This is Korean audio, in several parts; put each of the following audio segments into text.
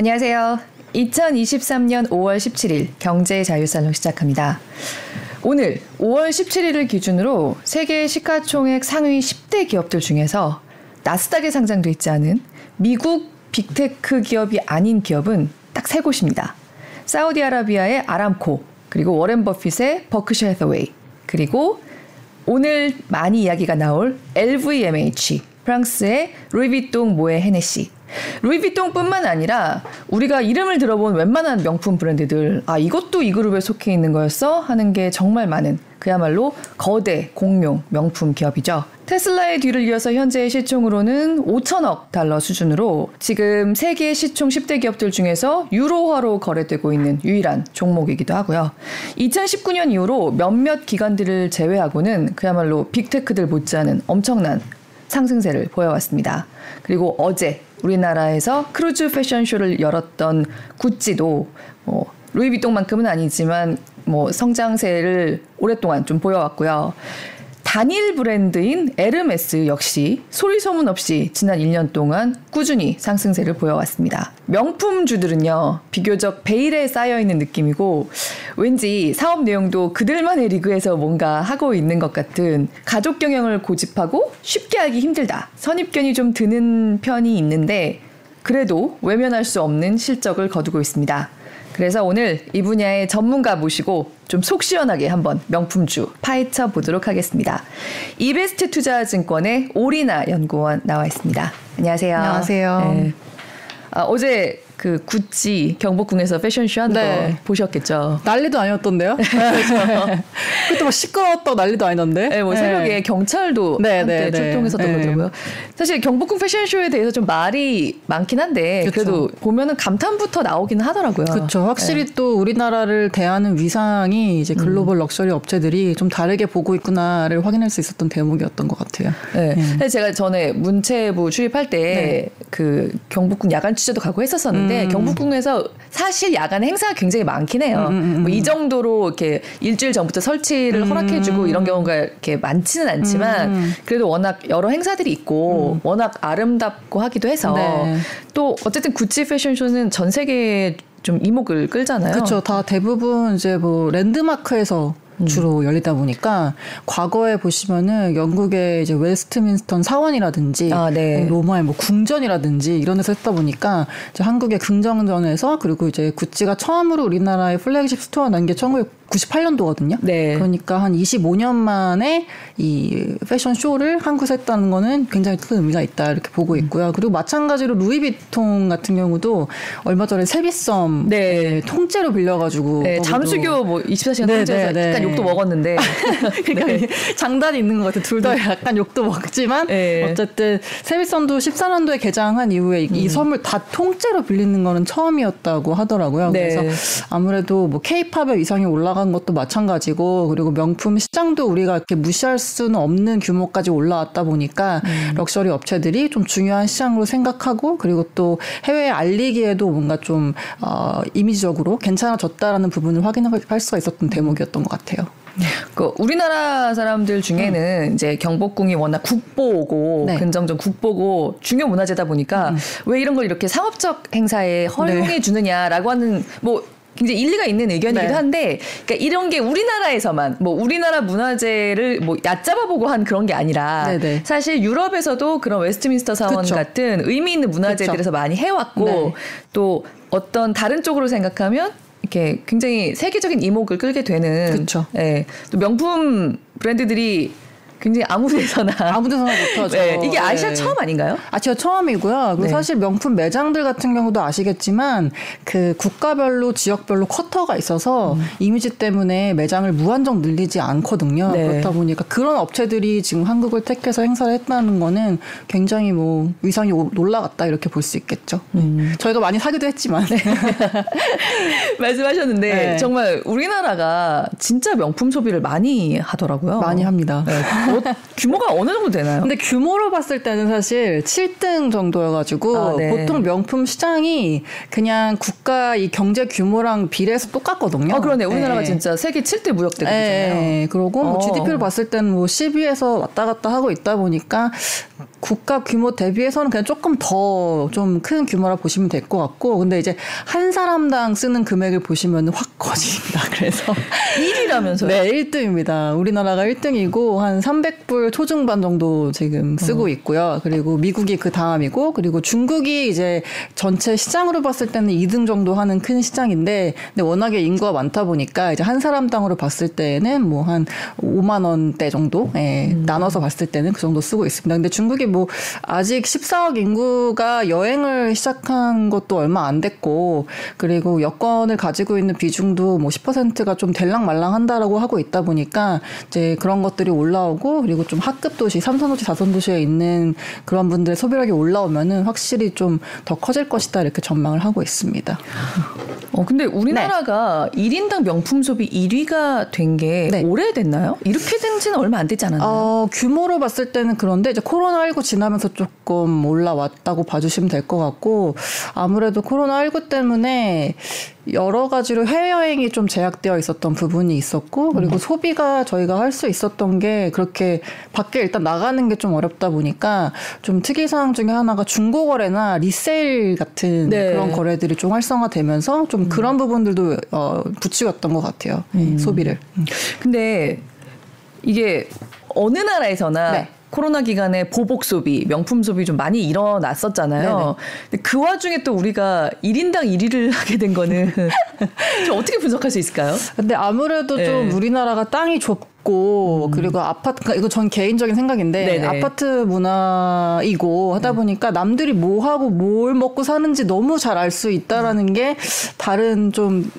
안녕하세요. 2023년 5월 17일 경제자유살롱 시작합니다. 오늘 5월 17일을 기준으로 세계 시가총액 상위 10대 기업들 중에서 나스닥에 상장돼 있지 않은 미국 빅테크 기업이 아닌 기업은 딱 세 곳입니다. 사우디아라비아의 아람코, 그리고 워렌 버핏의 버크셔 해서웨이, 그리고 오늘 많이 이야기가 나올 LVMH, 프랑스의 루이비통 모에 헤네시. 루이비통뿐만 아니라 우리가 이름을 들어본 웬만한 명품 브랜드들 아 이것도 이 그룹에 속해 있는 거였어 하는 게 정말 많은 그야말로 거대 공룡 명품 기업이죠. 테슬라의 뒤를 이어서 현재의 시총으로는 5천억 달러 수준으로 지금 세계 시총 10대 기업들 중에서 유로화로 거래되고 있는 유일한 종목이기도 하고요. 2019년 이후로 몇몇 기관들을 제외하고는 그야말로 빅테크들 못지않은 엄청난 상승세를 보여왔습니다. 그리고 어제 우리나라에서 크루즈 패션쇼를 열었던 구찌도 뭐 루이비통만큼은 아니지만 뭐 성장세를 오랫동안 좀 보여왔고요. 단일 브랜드인 에르메스 역시 소리 소문 없이 지난 1년 동안 꾸준히 상승세를 보여왔습니다. 명품주들은요, 비교적 베일에 쌓여있는 느낌이고, 왠지 사업 내용도 그들만의 리그에서 뭔가 하고 있는 것 같은 가족 경영을 고집하고 쉽게 하기 힘들다. 선입견이 좀 드는 편이 있는데, 그래도 외면할 수 없는 실적을 거두고 있습니다. 그래서 오늘 이 분야의 전문가 모시고 좀 속 시원하게 한번 명품주 파헤쳐 보도록 하겠습니다. 이베스트 투자증권의 오리나 연구원 나와 있습니다. 안녕하세요. 안녕하세요. 네. 아, 어제 그 구찌 경복궁에서 패션쇼 하는 네. 거 보셨겠죠? 난리도 아니었던데요? 그때 막 시끄러웠다고 난리도 아니던데? 네, 뭐 네. 새벽에 경찰도 네, 한때 네, 네. 출동했었던 네. 거더라고요. 사실 경복궁 패션쇼에 대해서 좀 말이 많긴 한데 그쵸. 그래도 보면은 감탄부터 나오기는 하더라고요. 그렇죠. 확실히 또 우리나라를 대하는 위상이 이제 글로벌 음. 럭셔리 업체들이 좀 다르게 보고 있구나를 확인할 수 있었던 대목이었던 것 같아요. 네. 음. 제가 전에 문체부 출입할 때 그 경복궁 야간 취재도 가고 했었었는데 있는데 음. 경복궁에서 사실 야간 행사가 굉장히 많긴 해요. 음, 음, 음, 뭐이 정도로 이렇게 일주일 전부터 설치를 음. 허락해주고 이런 경우가 이렇게 많지는 않지만 그래도 워낙 여러 행사들이 있고 워낙 아름답고 하기도 해서 네. 또 어쨌든 구찌 패션쇼는 전 세계에 좀 이목을 끌잖아요. 그렇죠. 다 대부분 이제 뭐 랜드마크에서 음. 주로 열리다 보니까 과거에 보시면은 영국의 이제 웨스트민스터 사원이라든지 아, 네. 로마의 뭐 궁전이라든지 이런 데서 했다 보니까 이제 한국의 근정전에서 그리고 이제 구찌가 처음으로 우리나라의 flagship store 난 게 1900 98년도거든요. 네. 그러니까 한 25년 만에 이 패션 쇼를 한국에서 했다는 거는 굉장히 큰 의미가 있다 이렇게 보고 음. 있고요. 그리고 마찬가지로 루이비통 같은 경우도 얼마 전에 세비섬 네. 통째로 빌려가지고 네, 잠수교 뭐 24시간 네, 통째에서 네, 약간 욕도 먹었는데 그러니까 네. 장단이 있는 것 같아요. 둘 다 약간 욕도 먹지만 네. 어쨌든 세비섬도 14년도에 개장한 이후에 음. 이 섬을 다 통째로 빌리는 거는 처음이었다고 하더라고요. 네. 그래서 아무래도 뭐 케이팝의 위상이 올라가 나간 것도 마찬가지고 그리고 명품 시장도 우리가 이렇게 무시할 수는 없는 규모까지 올라왔다 보니까 음. 럭셔리 업체들이 좀 중요한 시장으로 생각하고 그리고 또 해외에 알리기에도 뭔가 좀 어, 이미지적으로 괜찮아졌다라는 부분을 확인할 수가 있었던 대목이었던 것 같아요. 그 우리나라 사람들 중에는 음. 이제 경복궁이 워낙 국보고 네. 근정전 국보고 중요 문화재다 보니까 음. 왜 이런 걸 이렇게 상업적 행사에 허용해 네. 주느냐라고 하는 뭐 굉장히 일리가 있는 의견이기도 네. 한데 그러니까 이런 게 우리나라에서만 뭐 우리나라 문화재를 뭐 얕잡아 보고 한 그런 게 아니라 네네. 네. 사실 유럽에서도 그런 웨스트민스터 사원 그쵸. 같은 의미 있는 문화재들에서. 많이 해왔고 네. 또 어떤 다른 쪽으로 생각하면 이렇게 굉장히 세계적인 이목을 끌게 되는 그쵸. 예. 또 명품 브랜드들이 굉장히 아무 데서나 아무 데서나 못하죠. 네, 이게 아시아 네. 처음 아닌가요? 아시아 처음이고요. 그리고 네. 사실 명품 매장들 같은 경우도 아시겠지만 그 국가별로 지역별로 쿼터가 있어서 음. 이미지 때문에 매장을 무한정 늘리지 않거든요. 네. 그렇다 보니까 그런 업체들이 지금 한국을 택해서 행사를 했다는 거는 굉장히 뭐 위상이 올라갔다 이렇게 볼 수 있겠죠. 네. 음. 저희가 많이 사기도 했지만 네. 말씀하셨는데 정말 우리나라가 진짜 명품 소비를 많이 하더라고요. 많이 합니다. 어, 규모가 어느 정도 되나요? 근데 규모로 봤을 때는 사실 7등 정도여가지고 아, 네. 보통 명품 시장이 그냥 국가 이 경제 규모랑 비례해서 똑같거든요. 아, 그러네. 우리나라가 네. 진짜 세계 7대 무역대국이잖아요. 네. 그리고 뭐 GDP를 어. 봤을 때는 뭐 10위에서 왔다 갔다 하고 있다 보니까 국가 규모 대비해서는 그냥 조금 더 좀 큰 규모라 보시면 될 것 같고 근데 이제 한 사람당 쓰는 금액을 보시면 확 커집니다. 그래서 1위라면서요? 네, 1등입니다. 우리나라가 1등이고 한 300불 초중반 정도 지금 쓰고 어. 있고요. 그리고 미국이 그 다음이고 그리고 중국이 이제 전체 시장으로 봤을 때는 2등 정도 하는 큰 시장인데 근데 워낙에 인구가 많다 보니까 이제 한 사람당으로 봤을 때는 뭐 한 5만 원대 정도 예, 음. 나눠서 봤을 때는 그 정도 쓰고 있습니다. 근데 중국이 뭐 아직 14억 인구가 여행을 시작한 것도 얼마 안 됐고 그리고 여권을 가지고 있는 비중도 뭐 10%가 좀 될랑말랑한다라고 하고 있다 보니까 이제 그런 것들이 올라오고 그리고 좀 학급 도시, 삼선 도시, 사선 도시에 있는 그런 분들의 소비력이 올라오면은 확실히 좀 더 커질 것이다 이렇게 전망을 하고 있습니다. 어 근데 우리나라가 네. 1인당 명품 소비 1위가 된게 네. 오래됐나요? 이렇게 된 지는 얼마 안 되지 않았나요? 어, 규모로 봤을 때는 그런데 이제 코로나19 지나면서 조금 올라왔다고 봐주시면 될 것 같고 아무래도 코로나19 때문에 여러 가지로 해외여행이 좀 제약되어 있었던 부분이 있었고 그리고 음. 소비가 저희가 할 수 있었던 게 그렇게 밖에 일단 나가는 게 좀 어렵다 보니까 좀 특이사항 중에 하나가 중고거래나 리세일 같은 네. 그런 거래들이 좀 활성화되면서 좀 음. 그런 부분들도 어, 부추겼던 것 같아요 음. 소비를. 음. 근데 이게 어느 나라에서나 네. 코로나 기간에 보복 소비, 명품 소비 좀 많이 일어났었잖아요. 근데 그 와중에 또 우리가 1인당 1위를 하게 된 거는 좀 어떻게 분석할 수 있을까요? 근데 아무래도 네. 좀 우리나라가 땅이 좁 있고 음. 그리고 아파트 그러니까 이거 전 개인적인 생각인데 네네. 아파트 문화이고 하다 음. 보니까 남들이 뭐 하고 뭘 먹고 사는지 너무 잘 알 수 있다라는 게 다른 좀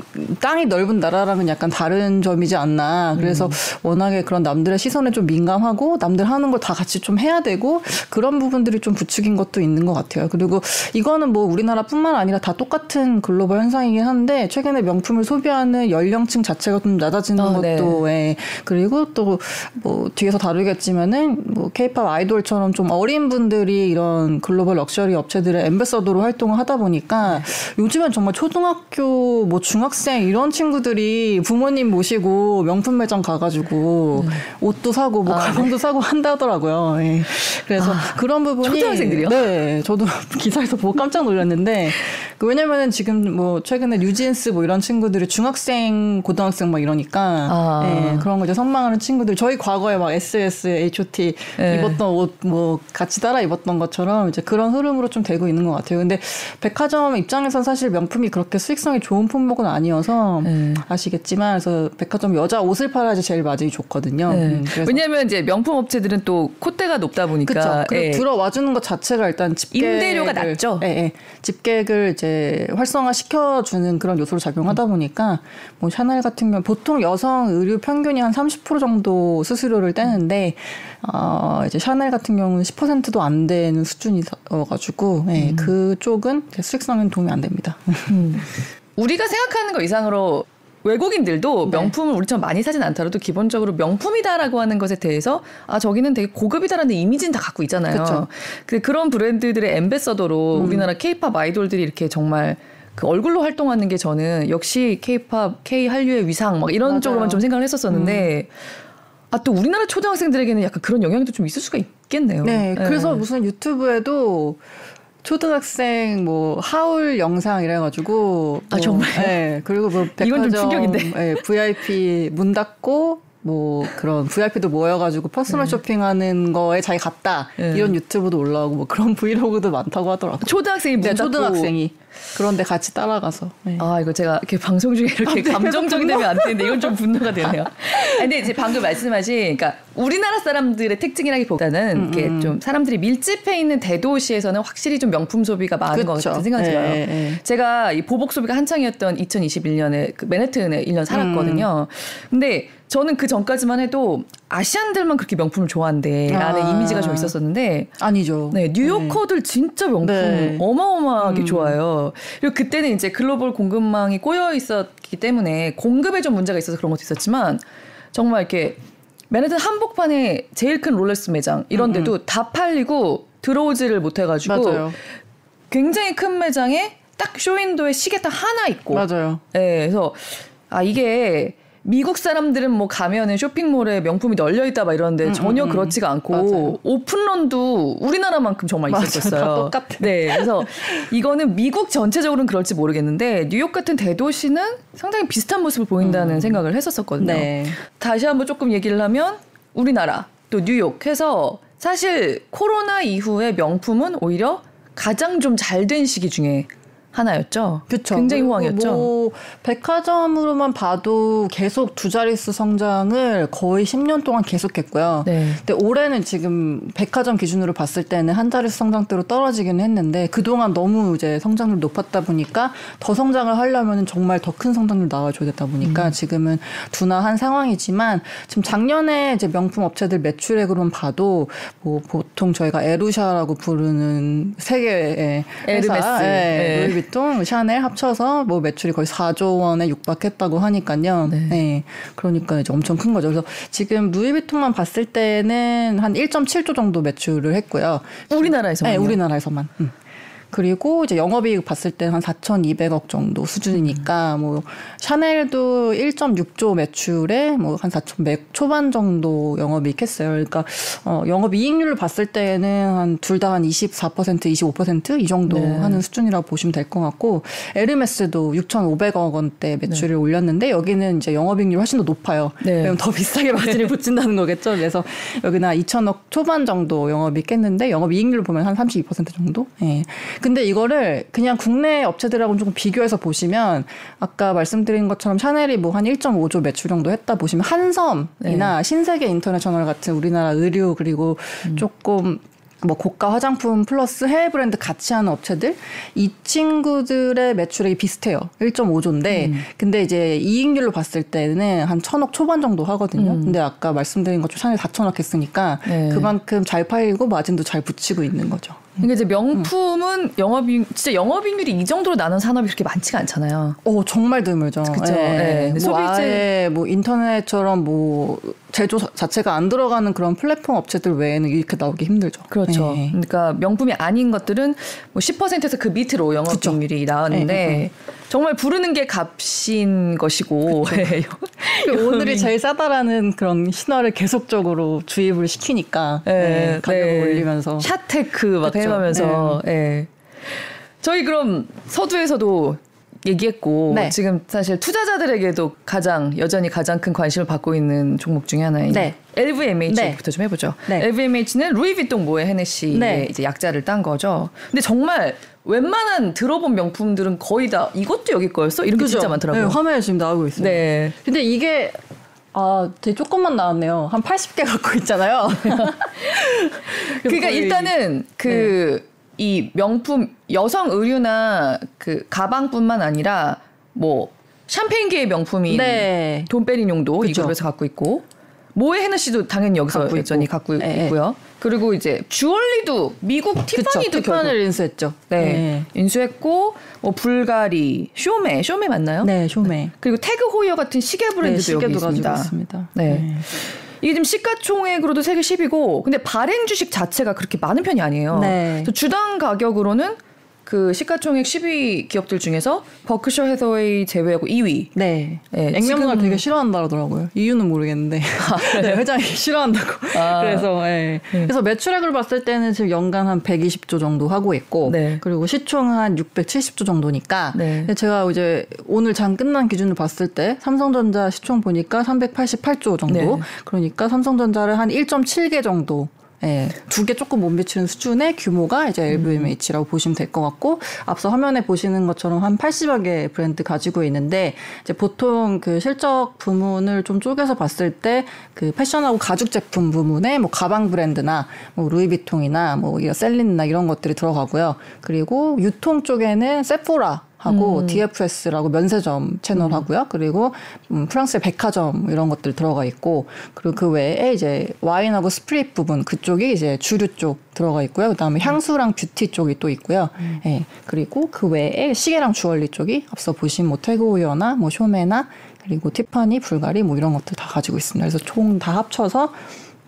땅이 넓은 나라랑은 약간 다른 점이지 않나 그래서 음. 워낙에 그런 남들의 시선에 좀 민감하고 남들 하는 걸 다 같이 좀 해야 되고 그런 부분들이 좀 부추긴 것도 있는 것 같아요 그리고 이거는 뭐 우리나라뿐만 아니라 다 똑같은 글로벌 현상이긴 한데 최근에 명품을 소비하는 연령층 자체가 좀 낮아지는 어, 것도 네. 예. 그리고 또 뭐 뒤에서 다루겠지만은 뭐 케이팝 아이돌처럼 좀 어린 분들이 이런 글로벌 럭셔리 업체들의 엠베서더로 활동을 하다 보니까 요즘엔 정말 초등학교 뭐 중학생 이런 친구들이 부모님 모시고 명품 매장 가가지고 음. 옷도 사고 뭐 아, 가방도 네. 사고 한다더라고요. 네. 그래서 아, 그런 부분이 초등학생들이요? 네, 저도 기사에서 보고 깜짝 놀랐는데 그 왜냐면은 지금 뭐 최근에 뉴진스 뭐 이런 친구들이 중학생, 고등학생 막 이러니까 아. 네, 그런 거 이제 선망을 사랑하는 친구들 저희 과거에 막 SS, H.O.T 네. 입었던 옷 뭐 같이 따라 입었던 것처럼 이제 그런 흐름으로 좀 되고 있는 것 같아요. 근데 백화점 입장에선 사실 명품이 그렇게 수익성이 좋은 품목은 아니어서 네. 아시겠지만 그래서 백화점 여자 옷을 팔아야지 제일 맞이 좋거든요. 네. 음, 왜냐하면 이제 명품 업체들은 또 콧대가 높다 보니까 그 들어와 주는 것 자체가 일단 집계 임대료가 낮죠. 예, 예. 집객을 이제 활성화 시켜주는 그런 요소로 작용하다 보니까 뭐 샤넬 같은 경우 보통 여성 의류 평균이 한 30% 정도 수수료를 떼는데 어 이제 샤넬 같은 경우는 10%도 안 되는 수준이어가지고 네, 음. 그쪽은 수익성에는 도움이 안 됩니다. 음. 우리가 생각하는 것 이상으로 외국인들도 네. 명품을 우리처럼 많이 사진 않더라도 기본적으로 명품이다라고 하는 것에 대해서 아 저기는 되게 고급이다라는 이미지는 다 갖고 있잖아요. 그쵸. 근데 그런 브랜드들의 엠베서더로 음. 우리나라 케이팝 아이돌들이 이렇게 정말 그 얼굴로 활동하는 게 저는 역시 케이팝, K 한류의 위상 막 이런 맞아요. 쪽으로만 좀 생각을 했었었는데 음. 아또 우리나라 초등학생들에게는 약간 그런 영향도 좀 있을 수가 있겠네요. 네, 네. 그래서 무슨 유튜브에도 초등학생 뭐 haul 영상 이래 가지고 아 정말 네 그리고 뭐 백화점 이건 좀 충격인데 네, VIP 문 닫고 뭐 그런 VIP도 모여가지고 personal 네. 쇼핑하는 거에 자기 갔다 네. 이런 유튜브도 올라오고 뭐 그런 브이로그도 많다고 하더라고요. 초등학생이 네, 초등학생이 그런데 같이 따라가서. 네. 아 이거 제가 이렇게 방송 중에 이렇게 아, 네. 감정적이 되면 안 되는데 이건 좀 분노가 되네요. 근데 이제 방금 말씀하신 그러니까 우리나라 사람들의 특징이라기보다는 음, 이렇게 음. 좀 사람들이 밀집해 있는 대도시에서는 확실히 좀 명품 소비가 많은 그쵸. 것 같은 생각이 들어요. 네, 네. 제가 이 보복 소비가 한창이었던 2021년에 그 맨해튼에 1년 살았거든요. 음. 근데 저는 그 전까지만 해도 아시안들만 그렇게 명품을 좋아한대라는 아. 이미지가 좀 있었었는데 아니죠. 네, 뉴요커들 네. 진짜 명품 네. 어마어마하게 음. 좋아요. 그리고 그때는 이제 글로벌 공급망이 꼬여 있었기 때문에 공급에 좀 문제가 있어서 그런 것도 있었지만 정말 이렇게 맨해튼 한복판에 제일 큰 롤렉스 매장 이런 데도 음. 다 팔리고 들어오지를 못해 가지고 맞아요. 굉장히 큰 매장에 딱 쇼윈도에 시계 딱 하나 있고 맞아요. 네, 그래서 아 이게 미국 사람들은 뭐 가면은 쇼핑몰에 명품이 널려 있다 막 이러는데 음, 전혀 음, 음. 그렇지가 않고 맞아요. 오픈런도 우리나라만큼 정말 있었어요. 똑같아. 네, 그래서 이거는 미국 전체적으로는 그럴지 모르겠는데 뉴욕 같은 대도시는 상당히 비슷한 모습을 보인다는 음. 생각을 했었었거든요. 네. 다시 한번 조금 얘기를 하면 우리나라 또 뉴욕 해서 사실 코로나 이후에 명품은 오히려 가장 좀 잘 된 시기 중에 하나였죠. 그렇죠. 굉장히 호황이었죠. 뭐 백화점으로만 봐도 계속 두 자릿수 성장을 거의 10년 동안 계속했고요. 네. 근데 올해는 지금 백화점 기준으로 봤을 때는 한 자릿수 성장대로 떨어지기는 했는데 그동안 너무 이제 성장률 높았다 보니까 더 성장을 하려면 정말 더 큰 성장률 나와줘야 되다 보니까 음. 지금은 둔화한 상황이지만 지금 작년에 이제 명품 업체들 매출액으로만 봐도 뭐 보통 저희가 에루샤라고 부르는 세계의 회사, 에르메스. 예, 네. 루이비통, 샤넬 합쳐서 뭐 매출이 거의 4조 원에 육박했다고 하니까요. 네. 네. 그러니까 이제 엄청 큰 거죠. 그래서 지금 루이비통만 봤을 때는 한 1.7조 정도 매출을 했고요. 우리나라에서만? 네, 우리나라에서만. 음. 그리고 이제 영업이익 봤을 때 한 4,200억 정도 수준이니까 음. 뭐 샤넬도 1.6조 매출에 뭐 한 4,100 초반 정도 영업이익 했어요. 그러니까 어 영업이익률을 봤을 때는 한 둘 다 한 24% 25%이 정도 네. 하는 수준이라고 보시면 될 것 같고 에르메스도 6,500억 원대 매출을 네. 올렸는데 여기는 이제 영업이익률 훨씬 더 높아요. 네. 왜냐면 더 비싸게 마진을 붙인다는 거겠죠. 그래서 여기는 한 2천억 초반 정도 영업이익 했는데 영업이익률 보면 한 32% 정도. 예. 네. 근데 이거를 그냥 국내 업체들하고는 조금 비교해서 보시면 아까 말씀드린 것처럼 샤넬이 뭐 한 1.5조 매출 정도 했다 보시면 한섬이나 네. 신세계 인터내셔널 같은 우리나라 의류 그리고 음. 조금 뭐 고가 화장품 플러스 해외 브랜드 같이 하는 업체들 이 친구들의 매출액이 비슷해요. 1.5조인데 음. 근데 이제 이익률로 봤을 때는 한 천억 초반 정도 하거든요. 음. 근데 아까 말씀드린 것처럼 샤넬 4천억 했으니까 네. 그만큼 잘 팔리고 마진도 잘 붙이고 있는 거죠. 그러니까 이제 명품은 음. 영업이 진짜 영업이익률이 이 정도로 나는 산업이 그렇게 많지가 않잖아요. 어 정말 드물죠. 그렇죠. 네. 네. 뭐 아예 뭐 인터넷처럼 뭐 제조 자체가 안 들어가는 그런 플랫폼 업체들 외에는 이렇게 나오기 힘들죠. 그렇죠. 네. 그러니까 명품이 아닌 것들은 뭐 10%에서 그 밑으로 영업이익률이 나왔는데 네, 네, 네. 정말 부르는 게 값인 것이고. 그 오늘이 제일 싸다라는 그런 신화를 계속적으로 주입을 시키니까. 네, 가격을 올리면서. 샤테크 막 해가면서. 예. 저희 그럼 서두에서도 얘기했고 네. 지금 사실 투자자들에게도 가장 여전히 가장 큰 관심을 받고 있는 종목 중에 하나인 네. LVMH부터 네. 좀 해보죠. 네. LVMH는 루이비통 모에 헤네시의 네. 이제 약자를 딴 거죠. 근데 정말 웬만한 들어본 명품들은 거의 다 이것도 여기 거였어? 이런 게 그죠? 진짜 많더라고요. 네, 화면에 지금 나오고 있어요. 네. 근데 이게 아, 되게 조금만 나왔네요. 한 80개 갖고 있잖아요. 그러니까 일단은 그 네. 이 명품 여성 의류나 그 가방뿐만 아니라 뭐 샴페인계의 명품인 네. 돈페리뇽도 이 그룹에서 갖고 있고 모에 헤너 씨도 당연히 여기서 갖고 여전히 있고. 갖고 네. 있고요. 그리고 이제 주얼리도 미국 티파니도 티파니를 인수했죠. 네. 네. 인수했고 뭐 불가리, 쇼메, 쇼메 맞나요? 네, 쇼메. 네. 그리고 태그 호이어 같은 시계 브랜드도 네, 여기 있습니다. 있습니다. 네. 네. 이게 지금 시가총액으로도 세계 10위고 근데 발행 주식 자체가 그렇게 많은 편이 아니에요. 네. 주당 가격으로는 그 시가총액 10위 기업들 중에서 버크셔 해서웨이 제외하고 2위. 네. 네 액면가를 되게 싫어한다 그러더라고요. 이유는 모르겠는데. 아, 네, 회장이 싫어한다고. 아, 그래서 네. 네. 그래서 매출액을 봤을 때는 지금 연간 한 120조 정도 하고 있고 네. 그리고 시총 한 670조 정도니까 네. 제가 이제 오늘 장 끝난 기준을 봤을 때 삼성전자 시총 보니까 388조 정도. 네. 그러니까 삼성전자를 한 1.7개 정도 예, 두 개 조금 못 미치는 수준의 규모가 이제 LVMH라고 음. 보시면 될 것 같고 앞서 화면에 보시는 것처럼 한 80여 개 브랜드 가지고 있는데 이제 보통 그 실적 부문을 좀 쪼개서 봤을 때 그 패션하고 가죽 제품 부문에 뭐 가방 브랜드나 뭐 루이비통이나 뭐 셀린나 이런 것들이 들어가고요. 그리고 유통 쪽에는 세포라 하고 음. DFS라고 면세점 채널 하고요. 음. 그리고 음, 프랑스의 백화점 이런 것들 들어가 있고 그리고 그 외에 이제 와인하고 spirit 부분 그쪽이 이제 주류 쪽 들어가 있고요. 그다음에 향수랑 뷰티 쪽이 또 있고요. 음. 예. 그리고 그 외에 시계랑 주얼리 쪽이 앞서 보신 뭐 태그호이어나 뭐 쇼메나 그리고 티파니, 불가리 뭐 이런 것들 다 가지고 있습니다. 그래서 총 다 합쳐서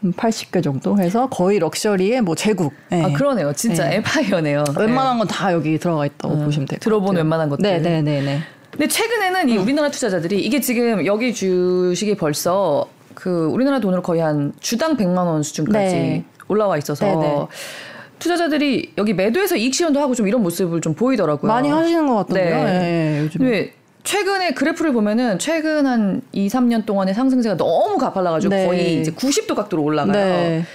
80개 정도 해서 거의 럭셔리의 뭐 제국. 네. 아 그러네요. 진짜 네. 에파이어네요. 웬만한 건 다 여기 들어가 있다고 음, 보시면 돼요. 들어본 웬만한 것들. 네네네네. 근데 최근에는 이 우리나라 투자자들이 이게 지금 여기 주식이 벌써 그 우리나라 돈으로 거의 한 주당 100만 원 수준까지 네. 올라와 있어서 네네. 투자자들이 여기 매도해서 이익 실현도 하고 좀 이런 모습을 좀 보이더라고요. 많이 하시는 것 같던데요. 네. 네, 요즘. 네. 최근에 그래프를 보면은 최근 한 2, 3년 동안의 상승세가 너무 가팔라가지고 네. 거의 이제 90도 각도로 올라가요. 네.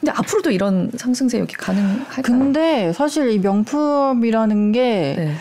근데 앞으로도 이런 상승세 여기 가능할까요? 근데 사실 이 명품이라는 게 네.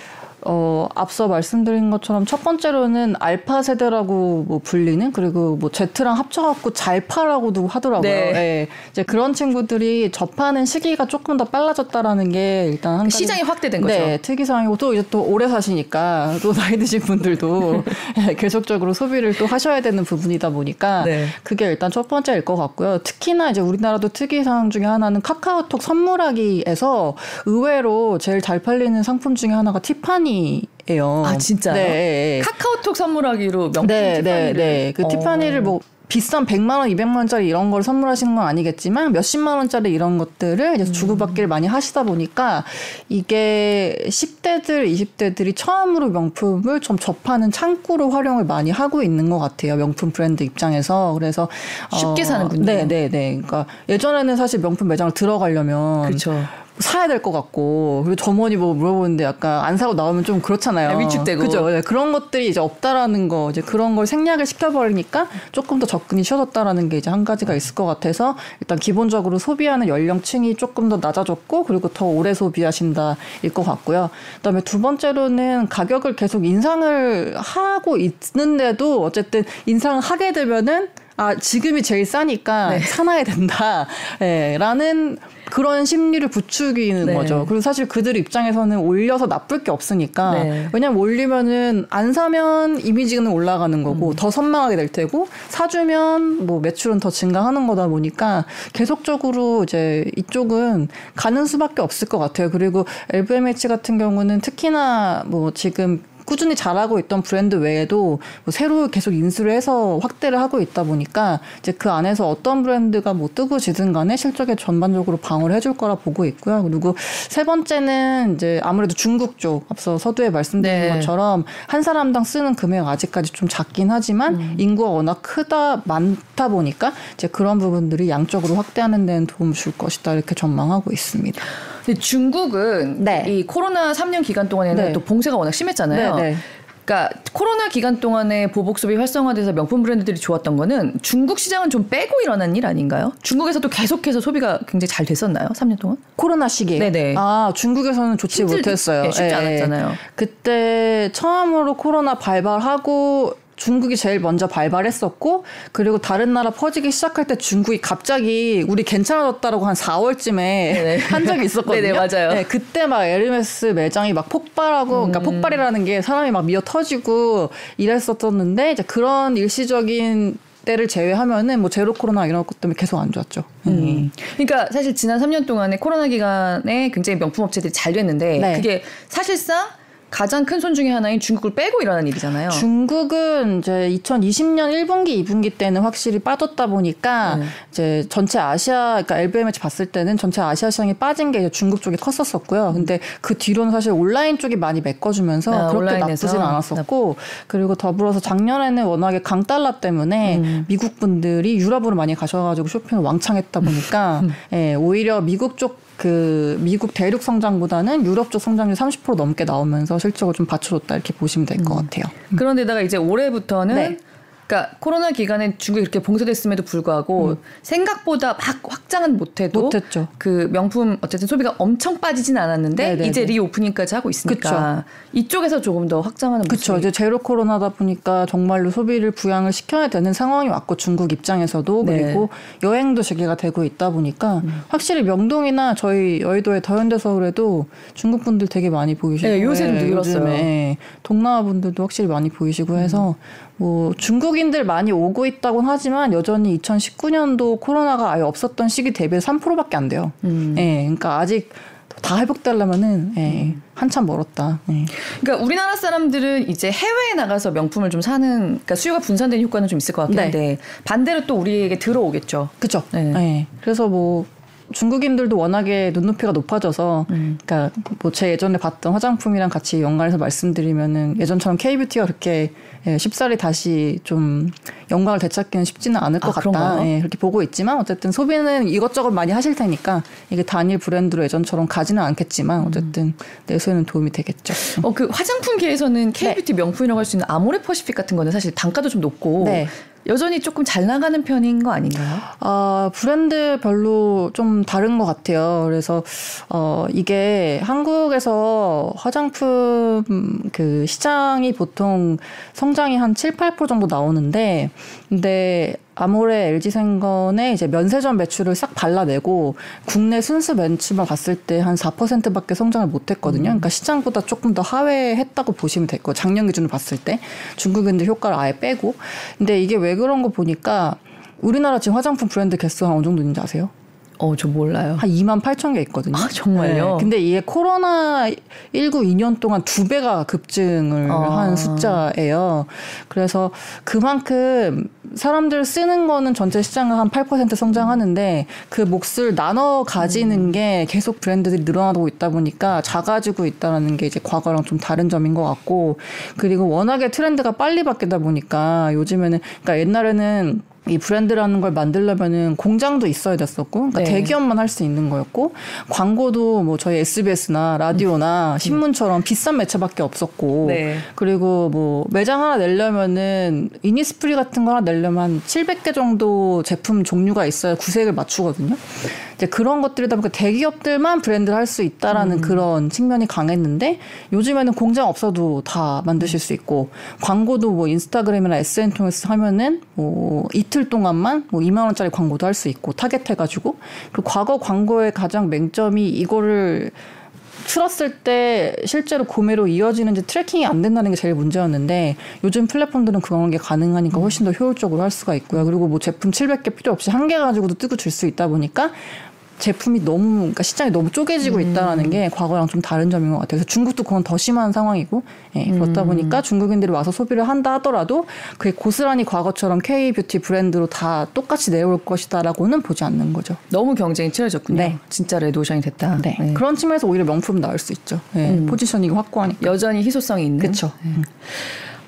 어, 앞서 말씀드린 것처럼 첫 번째로는 알파 세대라고 뭐 불리는 그리고 뭐 Z랑 합쳐갖고 잘파라고도 하더라고요. 네. 네. 이제 그런 친구들이 접하는 시기가 조금 더 빨라졌다라는 게 일단 한 시장이 확대된 거죠. 네, 특이사항이고 또 이제 또 오래 사시니까 또 나이 드신 분들도 예, 계속적으로 소비를 또 하셔야 되는 부분이다 보니까 네. 그게 일단 첫 번째일 것 같고요. 특히나 이제 우리나라도 특이사항 중에 하나는 카카오톡 선물하기에서 의외로 제일 잘 팔리는 상품 중에 하나가 티파니 티파니예요. 아 진짜요? 네. 카카오톡 선물하기로 명품 네, 티파니를. 네, 네. 그 어. 티파니를 뭐 비싼 100만 원, 200만 원짜리 이런 걸 선물하시는 건 아니겠지만 몇십만 원짜리 이런 것들을 이제 음. 주고받기를 많이 하시다 보니까 이게 10대들, 20대들이 처음으로 명품을 좀 접하는 창구로 활용을 많이 하고 있는 것 같아요. 명품 브랜드 입장에서. 그래서 쉽게 어, 사는 분들. 네, 네, 네. 그러니까 예전에는 사실 명품 매장을 들어가려면 그렇죠. 사야 될 것 같고 그리고 점원이 뭐 물어보는데 약간 안 사고 나오면 좀 그렇잖아요. 네, 위축되고 그죠. 네, 그런 것들이 이제 없다라는 거 이제 그런 걸 생략을 시켜버리니까 조금 더 접근이 쉬워졌다라는 게 이제 한 가지가 있을 것 같아서 일단 기본적으로 소비하는 연령층이 조금 더 낮아졌고 그리고 더 오래 소비하신다일 것 같고요. 그다음에 두 번째로는 가격을 계속 인상을 하고 있는데도 어쨌든 인상을 하게 되면은 아 지금이 제일 싸니까 네. 사놔야 된다. 네, 라는 그런 심리를 부추기는 네. 거죠. 그리고 사실 그들 입장에서는 올려서 나쁠 게 없으니까 네. 왜냐면 올리면은 안 사면 이미지는 올라가는 거고 음. 더 선망하게 될 테고 사주면 뭐 매출은 더 증가하는 거다 보니까 계속적으로 이제 이쪽은 가는 수밖에 없을 것 같아요. 그리고 LVMH 같은 경우는 특히나 뭐 지금 꾸준히 잘하고 있던 브랜드 외에도 뭐 새로 계속 인수를 해서 확대를 하고 있다 보니까 이제 그 안에서 어떤 브랜드가 뭐 뜨고 지든 간에 실적에 전반적으로 방어를 해줄 거라 보고 있고요. 그리고 세 번째는 이제 아무래도 중국 쪽 앞서 서두에 말씀드린 네. 것처럼 한 사람당 쓰는 금액 아직까지 좀 작긴 하지만 음. 인구가 워낙 크다 많다 보니까 이제 그런 부분들이 양적으로 확대하는 데는 도움을 줄 것이다 이렇게 전망하고 있습니다. 근데 중국은 네. 이 코로나 3년 기간 동안에는 네. 또 봉쇄가 워낙 심했잖아요. 네, 네. 그러니까 코로나 기간 동안에 보복 소비 활성화돼서 명품 브랜드들이 좋았던 거는 중국 시장은 좀 빼고 일어난 일 아닌가요? 중국에서도 계속해서 소비가 굉장히 잘 됐었나요? 3년 동안? 코로나 시기에. 네네. 아 중국에서는 좋지 못했어요. 예, 쉽지 예. 않았잖아요. 그때 처음으로 코로나 발발하고 중국이 제일 먼저 발발했었고 그리고 다른 나라 퍼지기 시작할 때 중국이 갑자기 우리 괜찮아졌다라고 한 4월쯤에 네네. 한 적이 있었거든요. 네네, 맞아요. 네, 그때 막 에르메스 매장이 막 폭발하고 그러니까 음. 그러니까 폭발이라는 게 사람이 막 미어 터지고 이랬었었는데 이제 그런 일시적인 때를 제외하면은 뭐 제로 코로나 이런 것 때문에 계속 안 좋았죠. 음. 음. 그러니까 사실 지난 3년 동안에 코로나 기간에 굉장히 명품 업체들이 잘 됐는데 네. 그게 사실상 가장 큰 손 중에 하나인 중국을 빼고 일어난 일이잖아요. 중국은 이제 2020년 1분기, 2분기 때는 확실히 빠졌다 보니까 네. 이제 전체 아시아, 그러니까 LVMH 봤을 때는 전체 아시아 시장이 빠진 게 중국 쪽이 컸었었고요. 근데 그 뒤로는 사실 온라인 쪽이 많이 메꿔주면서 아, 그렇게 나쁘진 않았었고 그리고 더불어서 작년에는 워낙에 강달러 때문에 음. 미국 분들이 유럽으로 많이 가셔가지고 쇼핑을 왕창 했다 보니까 음. 예, 오히려 미국 쪽 그 미국 대륙 성장보다는 유럽 쪽 성장률 30% 넘게 나오면서 실적을 좀 받쳐줬다 이렇게 보시면 될것 음. 같아요. 그런데다가 이제 올해부터는 네. 그러니까 코로나 기간에 중국이 이렇게 봉쇄됐음에도 불구하고 음. 생각보다 막 확장은 못해도 못했죠. 그 명품 어쨌든 소비가 엄청 빠지진 않았는데 네네네. 이제 리오프닝까지 하고 있으니까 그쵸. 이쪽에서 조금 더 확장하는 그렇죠. 이제 제로 코로나다 보니까 정말로 소비를 부양을 시켜야 되는 상황이 왔고 중국 입장에서도 네. 그리고 여행도 재개가 되고 있다 보니까 음. 확실히 명동이나 저희 여의도의 더현대 서울에도 중국 분들 되게 많이 보이시고 네, 요새는 늘었어요. 네, 동남아 분들도 확실히 많이 보이시고 해서 음. 뭐 중국인들 많이 오고 있다곤 하지만 여전히 2019년도 코로나가 아예 없었던 시기 대비해서 3%밖에 안 돼요. 음. 예, 그러니까 아직 다 회복되려면은 예, 음. 한참 멀었다. 예. 그러니까 우리나라 사람들은 이제 해외에 나가서 명품을 좀 사는 그러니까 수요가 분산된 효과는 좀 있을 것 같긴 네. 한데 반대로 또 우리에게 들어오겠죠. 그죠. 네. 예. 그래서 뭐 중국인들도 워낙에 눈높이가 높아져서 음. 그러니까 뭐 제 예전에 봤던 화장품이랑 같이 연관해서 말씀드리면은 예전처럼 K뷰티가 그렇게 예, 쉽사리 다시 좀 영광을 되찾기는 쉽지는 않을 것 아, 같다. 예, 그렇게 보고 있지만 어쨌든 소비는 이것저것 많이 하실 테니까 이게 단일 브랜드로 예전처럼 가지는 않겠지만 어쨌든 음. 내수에는 도움이 되겠죠. 어, 그 화장품계에서는 K뷰티 네. 명품이라고 할 수 있는 아모레 퍼시픽 같은 거는 사실 단가도 좀 높고 네. 여전히 조금 잘 나가는 편인 거 아닌가요? 어, 브랜드별로 좀 다른 것 같아요. 그래서 어, 이게 한국에서 화장품 그 시장이 보통 성장이 한 7, 8% 정도 나오는데 근데 아모레 LG생건의 이제 면세점 매출을 싹 발라내고 국내 순수 매출만 봤을 때 한 4%밖에 성장을 못했거든요. 음. 그러니까 시장보다 조금 더 하회했다고 보시면 될 거예요. 작년 기준으로 봤을 때 중국인들 효과를 아예 빼고. 근데 이게 왜 그런 거 보니까 우리나라 지금 화장품 브랜드 개수 가 어느 정도 있는지 아세요? 어, 저 몰라요. 한 2만 8천 개 있거든요. 아, 정말요? 네. 근데 이게 코로나 19 2년 동안 두 배가 급증을 아. 한 숫자예요. 그래서 그만큼 사람들 쓰는 거는 전체 시장은 한 8% 성장하는데 그 몫을 나눠 가지는 음. 게 계속 브랜드들이 늘어나고 있다 보니까 작아지고 있다라는 게 이제 과거랑 좀 다른 점인 것 같고 그리고 워낙에 트렌드가 빨리 바뀌다 보니까 요즘에는 그러니까 옛날에는 이 브랜드라는 걸 만들려면은 공장도 있어야 됐었고, 그러니까 네. 대기업만 할 수 있는 거였고, 광고도 뭐 저희 SBS나 라디오나 음. 신문처럼 비싼 매체밖에 없었고, 네. 그리고 뭐 매장 하나 내려면은 이니스프리 같은 거 하나 내려면 700개 정도 제품 종류가 있어야 구색을 맞추거든요. 이제 그런 것들이다 보니까 대기업들만 브랜드를 할 수 있다라는 음. 그런 측면이 강했는데 요즘에는 공장 없어도 다 만드실 수 있고 광고도 뭐 인스타그램이나 SN 통해서 하면은 뭐 이틀 동안만 뭐 2만 원짜리 광고도 할 수 있고 타겟해 가지고 그 과거 광고의 가장 맹점이 이거를 틀었을 때 실제로 구매로 이어지는지 트래킹이 안 된다는 게 제일 문제였는데 요즘 플랫폼들은 그런 게 가능하니까 훨씬 더 효율적으로 할 수가 있고요. 그리고 뭐 제품 700개 필요 없이 한 개 가지고도 뜨고 줄 수 있다 보니까 제품이 너무 그러니까 시장이 너무 쪼개지고 음. 있다라는 게 과거랑 좀 다른 점인 것 같아요. 그래서 중국도 그건 더 심한 상황이고 예, 그렇다 음. 보니까 중국인들이 와서 소비를 한다 하더라도 그게 고스란히 과거처럼 K 뷰티 브랜드로 다 똑같이 내올 것이다라고는 보지 않는 거죠. 너무 경쟁이 치열해졌군요. 네. 진짜 레드오션이 됐다. 네. 네. 그런 측면에서 오히려 명품 나올 수 있죠. 예, 음. positioning이 확고하니까 여전히 희소성이 있는. 그렇죠.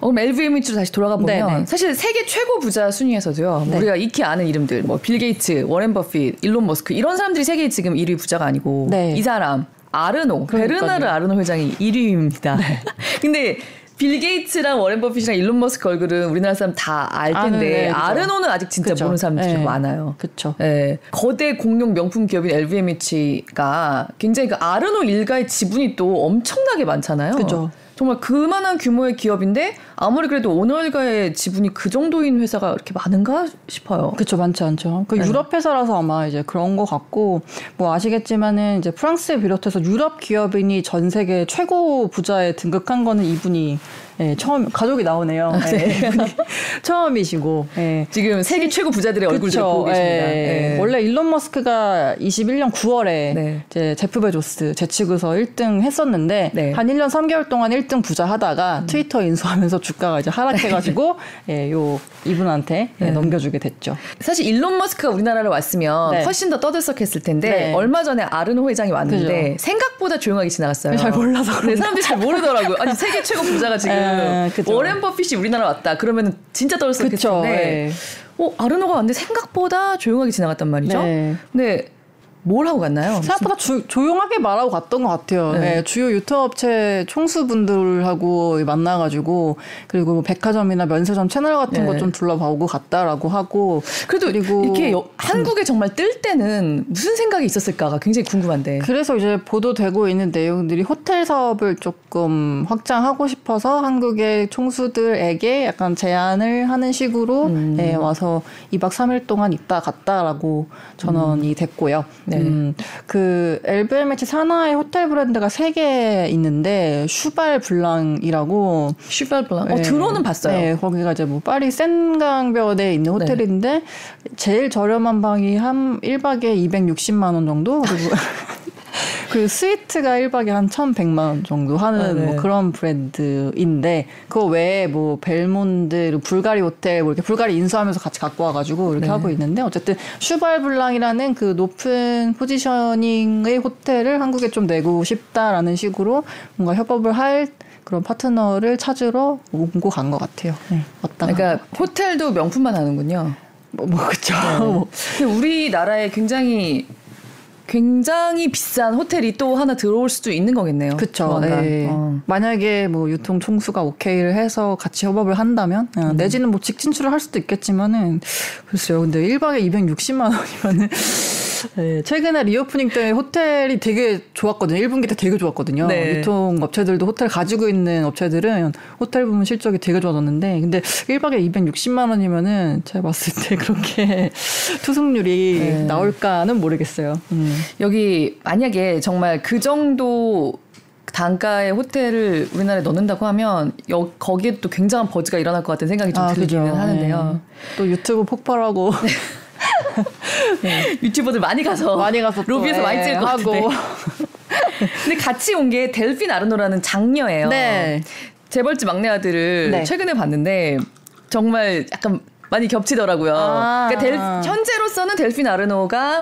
어, 그럼 LVMH로 다시 돌아가 보면 네네. 사실 세계 최고 부자 순위에서도요. 네. 우리가 익히 아는 이름들 뭐 빌 게이츠, 워렌 버핏, 일론 머스크 이런 사람들이 세계에 지금 1위 부자가 아니고 네. 이 사람 아르노 그러니까요. 베르나르 아르노 회장이 1위입니다. 네. 근데 빌 게이츠랑 워렌 버핏이랑 일론 머스크 얼굴은 우리나라 사람 다 알 텐데 아, 네, 아르노는 아직 진짜 그쵸. 모르는 사람들이 네. 많아요. 그렇죠. 네. 거대 공룡 명품 기업인 LVMH가 굉장히 그 아르노 일가의 지분이 또 엄청나게 많잖아요. 그죠. 정말 그만한 규모의 기업인데 아무리 그래도 오너일가의 지분이 그 정도인 회사가 이렇게 많은가 싶어요. 그렇죠, 많지 않죠. 그 네. 유럽 회사라서 아마 이제 그런 것 같고 뭐 아시겠지만은 이제 프랑스에 비롯해서 유럽 기업인이 전 세계 최고 부자에 등극한 거는 이분이 예, 처음 가족이 나오네요. 아, 네. 예, 처음이시고 예. 지금 세계 최고 부자들의 얼굴을 보고 계십니다. 예. 예. 원래 일론 머스크가 21년 9월에 네. 이제 제프 베조스 제치고서 1등 했었는데 네. 한 1년 3개월 동안 1등 부자 하다가 음. 트위터 인수하면서 주가가 이제 하락해가지고 예, 요 이분한테 예, 네. 넘겨주게 됐죠. 사실 일론 머스크가 우리나라를 왔으면 네. 훨씬 더 떠들썩했을 텐데 네. 얼마 전에 아르노 회장이 왔는데 그죠. 생각보다 조용하게 지나갔어요. 잘 몰라서 그런 사람들이 잘 모르더라고요. 아니 세계 최고 부자가 지금 네, 워렌 버핏이 우리나라 왔다. 그러면 진짜 떨었을 텐데. 어, 아르노가 왔는데 생각보다 조용하게 지나갔단 말이죠. 네. 근데 뭘 하고 갔나요? 생각보다 주, 조용하게 말하고 갔던 것 같아요. 네. 네, 주요 유통업체 총수분들하고 만나가지고 그리고 뭐 백화점이나 면세점 채널 같은 네. 거좀 둘러보고 갔다라고 하고 그래도 그리고 이렇게 여, 한국에 정말 뜰 때는 무슨 생각이 있었을까가 굉장히 궁금한데. 그래서 이제 보도되고 있는 내용들이 호텔 사업을 조금 확장하고 싶어서 한국의 총수들에게 약간 제안을 하는 식으로 음. 네, 와서 2박 3일 동안 있다 갔다라고 전원이 음. 됐고요. 네. 음, 그 LVMH 산하의 호텔 브랜드가 세 개 있는데 슈발 블랑이라고 슈발 블랑. 어, 네. 들어는 봤어요. 네, 거기가 이제 뭐 파리 센강변에 있는 네. 호텔인데 네. 제일 저렴한 방이 한 1박에 260만 원 정도. 그리고 그 스위트가 1박에 한 1,100만 원 정도 하는 아, 네. 뭐 그런 브랜드인데 그거 외에 뭐 벨몬드, 불가리 호텔 뭐 이렇게 불가리 인수하면서 같이 갖고 와가지고 이렇게 네. 하고 있는데 어쨌든 슈발블랑이라는 그 높은 포지셔닝의 호텔을 한국에 좀 내고 싶다라는 식으로 뭔가 협업을 할 그런 파트너를 찾으러 오고 간 것 같아요. 네, 그러니까 호텔도 명품만 하는군요. 뭐, 뭐 그렇죠. 네. 우리나라에 굉장히 굉장히 비싼 호텔이 또 하나 들어올 수도 있는 거겠네요. 그렇죠. 네. 어. 만약에 뭐 유통 총수가 오케이를 해서 같이 협업을 한다면 어, 음. 내지는 뭐 직진출을 할 수도 있겠지만은 글쎄요. 근데 1박에 260만 원이면은 네, 최근에 reopening 때 호텔이 되게 좋았거든요. 1분기 때 되게 좋았거든요. 네. 유통 업체들도 호텔 가지고 있는 업체들은 호텔 부문 실적이 되게 좋아졌는데 근데 1박에 260만 원이면은 제가 봤을 때 그렇게 투숙률이 네. 나올까는 모르겠어요. 음. 여기 만약에 정말 그 정도 단가의 호텔을 우리나라에 넣는다고 하면 여, 거기에 또 굉장한 버즈가 일어날 것 같은 생각이 좀 아, 들기는 그죠. 하는데요. 네. 또 유튜브 폭발하고 네. 유튜버들 많이 가서 많이 가서 로비에서 많이 찍을 것 같은데. 근데 같이 온 게 델핀 아르노라는 장녀예요. 네. 재벌집 막내 아들을 네. 최근에 봤는데 정말 약간 많이 겹치더라고요. 아~ 그러니까 델, 현재로서는 델핀 아르노가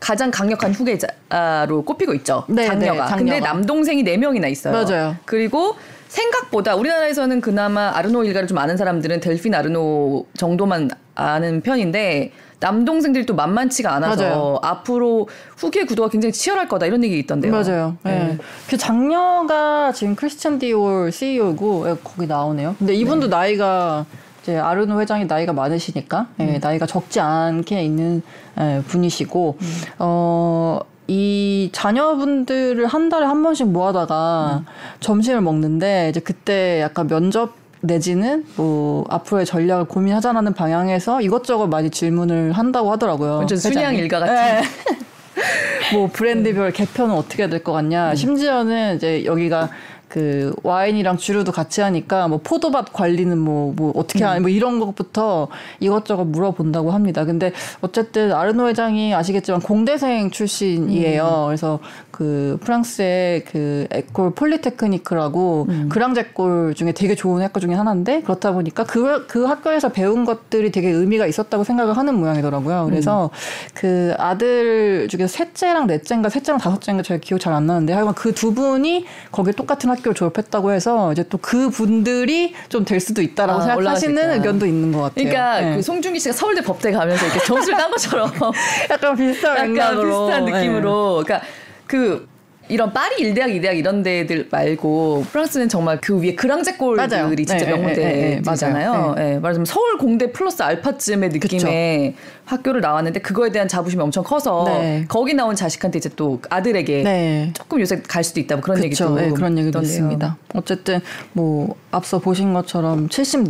가장 강력한 후계자로 꼽히고 있죠. 네, 장녀가. 네, 장녀가. 근데 남동생이 4명이나 있어요. 맞아요. 그리고 생각보다 우리나라에서는 그나마 아르노 일가를 좀 아는 사람들은 델핀 아르노 정도만 아는 편인데 남동생들이 또 만만치가 않아서 맞아요. 앞으로 후계 구도가 굉장히 치열할 거다 이런 얘기 있던데요. 맞아요. 네. 네. 그 장녀가 지금 크리스찬 디올 CEO고 예, 거기 나오네요. 근데 이분도 네. 나이가 이제 아르노 회장이 나이가 많으시니까 예, 음. 예, 나이가 적지 않게 있는 예, 분이시고 음. 어. 이 자녀분들을 한 달에 한 번씩 모아다가 음. 점심을 먹는데 이제 그때 약간 면접 내지는 뭐 앞으로의 전략을 고민하자라는 방향에서 이것저것 많이 질문을 한다고 하더라고요. 완전 순양 일가 같은. 네. 뭐 브랜드별 개편은 어떻게 될 것 같냐. 음. 심지어는 이제 여기가 그 와인이랑 주류도 같이 하니까 뭐 포도밭 관리는 뭐, 뭐 어떻게 하냐 뭐 이런 것부터 이것저것 물어본다고 합니다. 근데 어쨌든 아르노 회장이 아시겠지만 공대생 출신이에요. 음. 그래서 그 프랑스의 그 에콜 폴리테크니크라고 음. grandes écoles 중에 되게 좋은 학교 중에 하나인데 그렇다 보니까 그, 그 학교에서 배운 것들이 되게 의미가 있었다고 생각을 하는 모양이더라고요. 그래서 음. 그 아들 중에 셋째랑 넷째인가 셋째랑 다섯째인가 제가 기억 잘 안 나는데 하여간 그 두 분이 거기 똑같은 학교 를 졸업했다고 해서 이제 또 그 분들이 좀 될 수도 있다라고 아, 생각하시는 의견도 있는 것 같아요. 그러니까 네. 그 송중기 씨가 서울대 법대 가면서 이렇게 점수를 딴 것처럼 약간 비슷한 약간 비슷한 느낌으로 네. 그러니까 그 이런 파리 1대학, 2대학 이런 데들 말고 프랑스는 정말 그 위에 그랑제골들이 진짜 네, 명문대잖아요. 네, 네, 네, 말하자면 서울 공대 플러스 알파쯤의 느낌의 그쵸. 학교를 나왔는데 그거에 대한 자부심이 엄청 커서 네. 거기 나온 자식한테 이제 또 아들에게 네. 조금 요새 갈 수도 있다 뭐 그런 그쵸. 얘기도 네, 그런 얘기도 있습니다. 어쨌든 뭐 앞서 보신 것처럼 74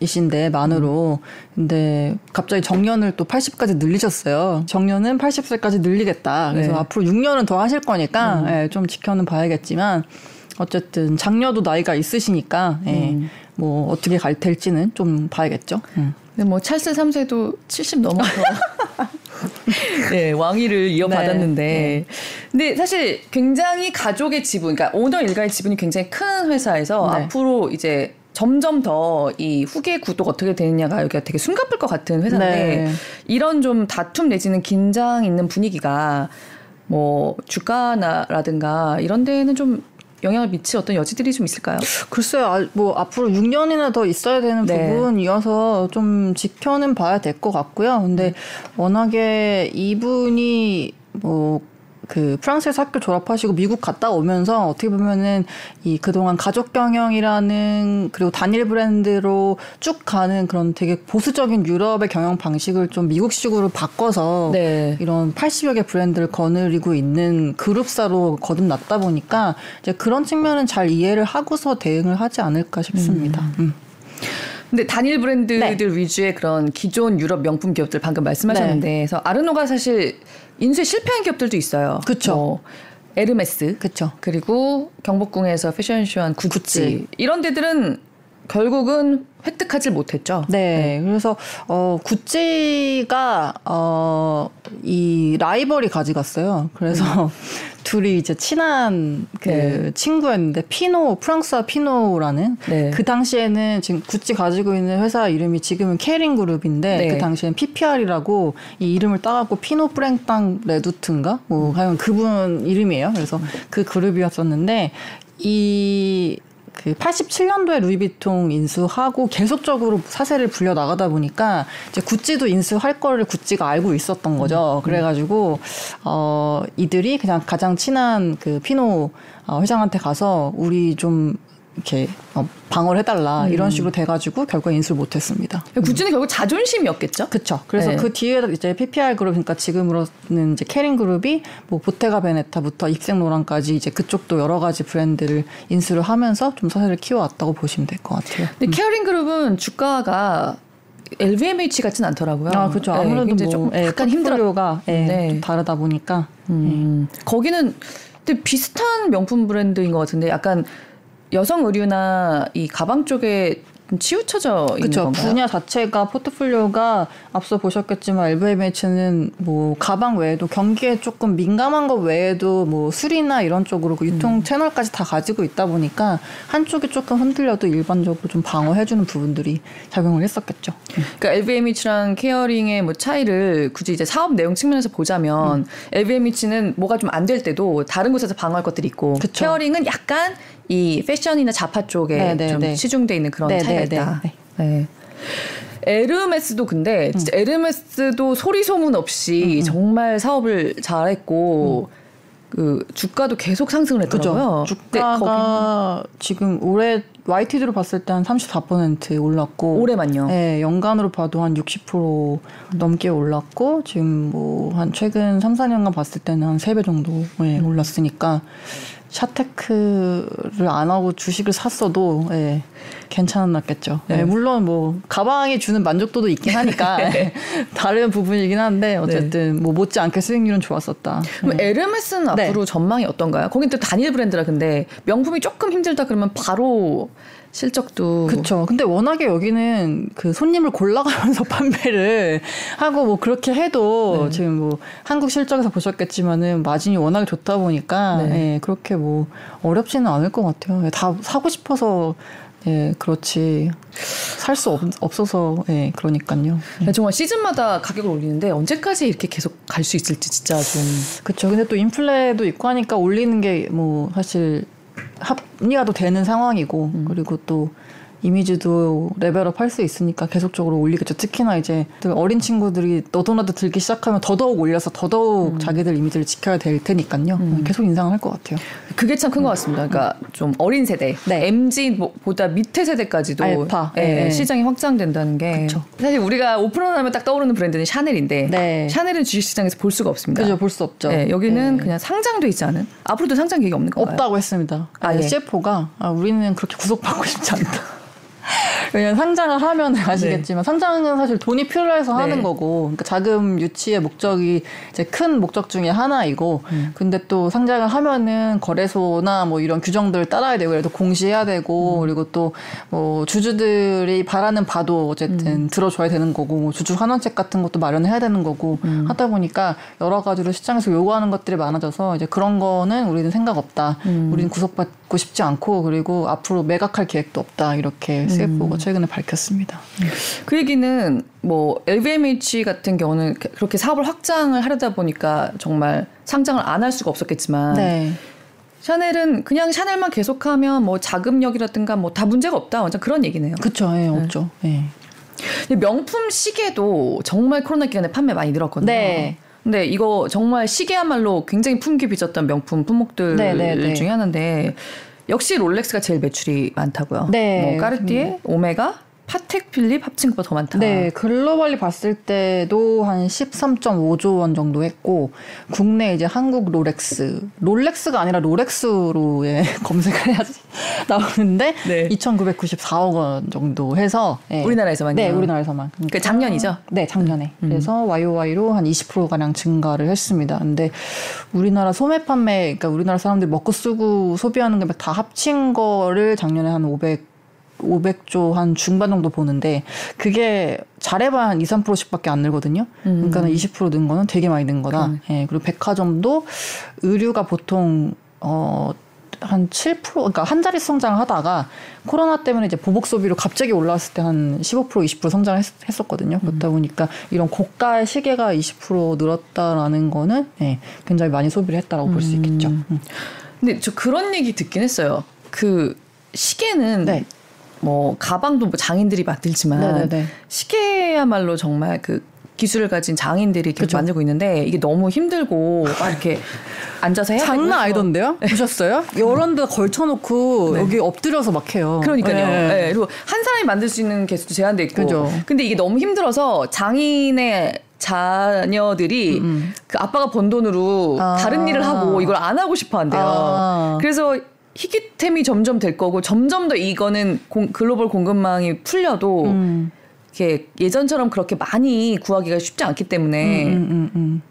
이신데 만으로 근데 갑자기 정년을 또 80까지 늘리셨어요. 정년은 80세까지 늘리겠다. 그래서 네. 앞으로 6년은 더 하실 거니까 음. 예, 좀 지켜는 봐야겠지만 어쨌든 장녀도 나이가 있으시니까 예, 음. 뭐 어떻게 갈 될지는 좀 봐야겠죠. 음. 근데 뭐 찰스 3세도 70 넘어서 네, 왕위를 이어받았는데. 네, 네. 근데 사실 굉장히 가족의 지분, 그러니까 오너 일가의 지분이 굉장히 큰 회사에서 네. 앞으로 이제 점점 더 이 후계 구도가 어떻게 되느냐가 여기가 되게 숨가쁠 것 같은 회사인데 네. 이런 좀 다툼 내지는 긴장 있는 분위기가 뭐 주가라든가 이런 데는 좀 영향을 미칠 어떤 여지들이 좀 있을까요? 글쎄요, 아, 뭐 앞으로 6년이나 더 있어야 되는 네. 부분이어서 좀 지켜는 봐야 될 것 같고요. 근데 워낙에 이분이 뭐 그 프랑스에서 학교 졸업하시고 미국 갔다 오면서 어떻게 보면은 이 그동안 가족 경영이라는 그리고 단일 브랜드로 쭉 가는 그런 되게 보수적인 유럽의 경영 방식을 좀 미국식으로 바꿔서 네. 이런 80여 개 브랜드를 거느리고 있는 그룹사로 거듭났다 보니까 이제 그런 측면은 잘 이해를 하고서 대응을 하지 않을까 싶습니다. 음. 음. 근데 단일 브랜드들 네. 위주의 그런 기존 유럽 명품 기업들 방금 말씀하셨는데 네. 그래서 아르노가 사실 인수에 실패한 기업들도 있어요. 그렇죠. 뭐 에르메스, 그렇죠. 그리고 경복궁에서 패션쇼한 구찌. 구찌 이런 데들은 결국은 획득하지 못했죠. 네. 네. 그래서 어 구찌가 어이 라이벌이 가져갔어요. 그래서 음. 둘이 이제 친한 그 네. 친구였는데 피노 프랑수아 피노라는 네. 그 당시에는 지금 구찌 가지고 있는 회사 이름이 지금은 케링 그룹인데 네. 그 당시에는 PPR이라고 이 이름을 따갖고 피노 프랭땅 레두트인가 뭐 하여간 그분 이름이에요. 그래서 그 그룹이었었는데 이 그 87년도에 루이비통 인수하고 계속적으로 사세를 불려 나가다 보니까 이제 구찌도 인수할 거를 구찌가 알고 있었던 거죠. 음. 그래가지고 어 이들이 그냥 가장 친한 그 피노 어, 회장한테 가서 우리 좀 이렇게 어, 방어를 해달라 음. 이런 식으로 돼가지고 결국 인수를 못했습니다. 구찌는 음. 결국 자존심이었겠죠. 그렇죠. 그래서 네. 그 뒤에 이제 PPR 그룹 그러니까 지금으로는 이제 케링 그룹이 뭐 보테가 베네타부터 입생로랑까지 이제 그쪽도 여러 가지 브랜드를 인수를 하면서 좀 사세를 키워왔다고 보시면 될 것 같아요. 근데 음. 케링 그룹은 주가가 LVMH 같진 않더라고요. 아 그렇죠. 네, 아무래도 네, 좀 예, 약간 힘들어가 예, 네. 다르다 보니까 음. 예. 거기는 근데 비슷한 명품 브랜드인 것 같은데 약간 여성 의류나 이 가방 쪽에 치우쳐져 있는 그쵸. 건가요? 분야 자체가 포트폴리오가 앞서 보셨겠지만 LVMH는 뭐 가방 외에도 경기에 조금 민감한 것 외에도 뭐 술이나 이런 쪽으로 그 유통 음. 채널까지 다 가지고 있다 보니까 한쪽이 조금 흔들려도 일반적으로 좀 방어해주는 부분들이 작용을 했었겠죠. 그러니까 LVMH랑 케어링의 뭐 차이를 굳이 이제 사업 내용 측면에서 보자면 음. LVMH는 뭐가 좀 안 될 때도 다른 곳에서 방어할 것들이 있고 그쵸. 케어링은 약간 이 패션이나 자파 쪽에 네네, 네, 좀 네. 치중돼 있는 그런 네네, 차이가 네, 있다. 네. 네. 에르메스도 근데 진짜 음. 에르메스도 소리 소문 없이 음, 음. 정말 사업을 잘했고 음. 그 주가도 계속 상승을 했더라고요. 그죠. 주가가 지금 올해 YTD로 봤을 때 한 34% 올랐고 올해만요. 네, 연간으로 봐도 한 60% 넘게 올랐고 지금 뭐 한 최근 3, 4년간 봤을 때는 한 3배 정도 네, 올랐으니까 샤테크를 안 하고 주식을 샀어도 예, 괜찮았겠죠. 예, 네. 예, 물론 뭐 가방이 주는 만족도도 있긴 하니까 네. 다른 부분이긴 한데 어쨌든 네. 뭐 못지않게 수익률은 좋았었다. 그럼 예. 에르메스는 네. 앞으로 전망이 어떤가요? 거긴 또 단일 브랜드라 근데 명품이 조금 힘들다 그러면 바로 실적도 그렇죠. 근데 워낙에 여기는 그 손님을 골라가면서 판매를 하고 뭐 그렇게 해도 네. 지금 뭐 한국 실적에서 보셨겠지만은 마진이 워낙에 좋다 보니까 네. 예, 그렇게 뭐 어렵지는 않을 것 같아요. 예, 다 사고 싶어서 예, 그렇지. 살 수 없어서, 예, 그러니까요. 예. 정말 시즌마다 가격을 올리는데 언제까지 이렇게 계속 갈 수 있을지 진짜 좀. 그쵸. 근데 또 인플레도 있고 하니까 올리는 게 뭐 사실 합리화도 되는 상황이고 음. 그리고 또 이미지도 레벨업 할 수 있으니까 계속적으로 올리겠죠. 특히나 이제 어린 친구들이 너도나도 들기 시작하면 더더욱 올려서 더더욱 음. 자기들 이미지를 지켜야 될 테니까요. 음. 계속 인상할 것 같아요. 그게 참 큰것 같습니다. 그러니까 좀 어린 세대, 네. MZ보다 밑에 세대까지도 알파. 예, 네. 시장이 확장된다는 게 그쵸. 사실 우리가 오픈런하면 딱 떠오르는 브랜드는 샤넬인데 네. 샤넬은 주식시장에서 볼 수가 없습니다. 그죠, 볼 수 없죠. 네, 여기는 네. 그냥 상장돼 있지 않은 앞으로도 상장 계획이 없는 건가요? 없다고 했습니다. 아, 예. CFO가 아, 우리는 그렇게 구속받고 싶지 않다. 왜냐면 상장을 하면 아시겠지만 네. 상장은 사실 돈이 필요해서 네. 하는 거고 그러니까 자금 유치의 목적이 이제 큰 목적 중에 하나이고 음. 근데 또 상장을 하면은 거래소나 뭐 이런 규정들 따라야 되고 그래도 공시해야 되고 음. 그리고 또 뭐 주주들이 바라는 바도 어쨌든 음. 들어줘야 되는 거고 뭐 주주 환원책 같은 것도 마련해야 되는 거고 음. 하다 보니까 여러 가지로 시장에서 요구하는 것들이 많아져서 이제 그런 거는 우리는 생각 없다. 음. 우리는 구속받고 싶지 않고 그리고 앞으로 매각할 계획도 없다 이렇게 CFO가 음. 최근에 밝혔습니다. 그 얘기는 뭐 LVMH 같은 경우는 그렇게 사업을 확장을 하려다 보니까 정말 상장을 안 할 수가 없었겠지만 네. 샤넬은 그냥 샤넬만 계속하면 뭐 자금력이라든가 뭐 다 문제가 없다 완전 그런 얘기네요. 그렇죠, 예, 없죠. 예. 명품 시계도 정말 코로나 기간에 판매 많이 늘었거든요. 네. 근데 이거 정말 시계야말로 굉장히 품귀 빚었던 명품 품목들 네, 네, 네. 중에 하나인데 역시 롤렉스가 제일 매출이 많다고요. 네. 뭐 까르띠에, 음. 오메가, 파텍 필립 합친 것보다 더 많다. 네, globally 봤을 때도 한 13.5조 원 정도 했고 국내 이제 한국 롤렉스, 롤렉스가 아니라 롤렉스로 예, 검색을 해야지 나오는데 네. 2,994억 원 정도 해서 예. 우리나라에서만요. 네, 우리나라에서만. 그 작년이죠? 네, 작년에. 음. 그래서 YOY로 한 20% 가량 증가를 했습니다. 근데 우리나라 소매 판매, 그러니까 우리나라 사람들이 먹고 쓰고 소비하는 게 다 합친 거를 작년에 한 500. 500조 한 중반 정도 보는데 그게 잘해봐야 한 2, 3%씩밖에 안 늘거든요. 음. 그러니까 20%는 거는 되게 많이 는 거다. 음. 예, 그리고 백화점도 의류가 보통 어. 한 7% 그러니까 한 자리 성장을 하다가 코로나 때문에 이제 보복 소비로 갑자기 올라왔을 때 한 15% 20% 성장을 했, 었거든요 그렇다 음. 보니까 이런 고가의 시계가 20% 늘었다라는 거는 예, 굉장히 많이 소비를 했다라고 음. 볼수 있겠죠. 음. 근데 저 그런 얘기 듣긴 했어요. 그 시계는 네. 뭐 가방도 뭐 장인들이 만들지만 네네네. 시계야말로 정말 그 기술을 가진 장인들이 계속 만들고 있는데 이게 너무 힘들고 막 이렇게 앉아서 해야 장난 아니던데요? 네. 보셨어요? 여러 데 걸쳐놓고 네. 여기 엎드려서 막 해요. 그러니까요. 네. 네. 그리고 한 사람이 만들 수 있는 개수도 제한돼 있고. 그죠. 근데 이게 너무 힘들어서 장인의 자녀들이 음, 음. 그 아빠가 번 돈으로 아. 다른 일을 하고 이걸 안 하고 싶어 한대요. 아. 그래서 희귀템이 점점 될 거고 점점 더 이거는 공, 글로벌 공급망이 풀려도 음. 이렇게 예전처럼 그렇게 많이 구하기가 쉽지 않기 때문에 음, 음, 음,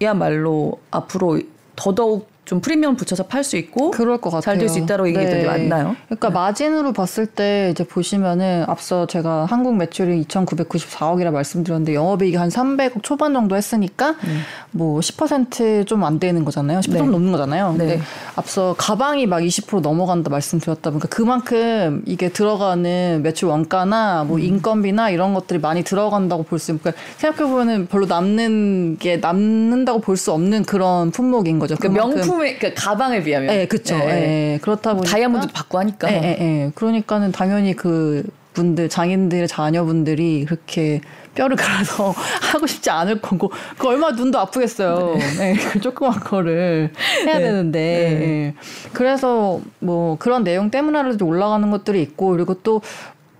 시계야말로 앞으로 더더욱 좀 프리미엄 붙여서 팔 수 있고 그럴 것 같아요. 잘 될 수 있다고 얘기했던데 네. 맞나요? 그러니까 네. 마진으로 봤을 때 이제 보시면은 앞서 제가 한국 매출이 2,994억이라 말씀드렸는데 영업이익이 한 300억 초반 정도 했으니까 음. 뭐 10%좀 안 되는 거잖아요. 10% 네. 넘는 거잖아요. 근데 네. 앞서 가방이 막 20% 넘어간다 말씀드렸다 보니까 그만큼 이게 들어가는 매출 원가나 뭐 음. 인건비나 이런 것들이 많이 들어간다고 볼 수 있고 그러니까 생각해 보면은 별로 남는 게 남는다고 볼 수 없는 그런 품목인 거죠. 그러니까 명품 의그 가방에 비하면. 네, 그렇죠. 네. 네. 그렇다 보니까 다이아몬드도 받고 하니까. 네, 네, 네. 그러니까는 당연히 그 분들 장인들의 자녀분들이 그렇게 뼈를 갈아서 하고 싶지 않을 거고 그 얼마 나 눈도 아프겠어요. 네. 네 그 조그만 거를 해야 네. 되는데 네. 그래서 뭐 그런 내용 때문에라도 올라가는 것들이 있고 그리고 또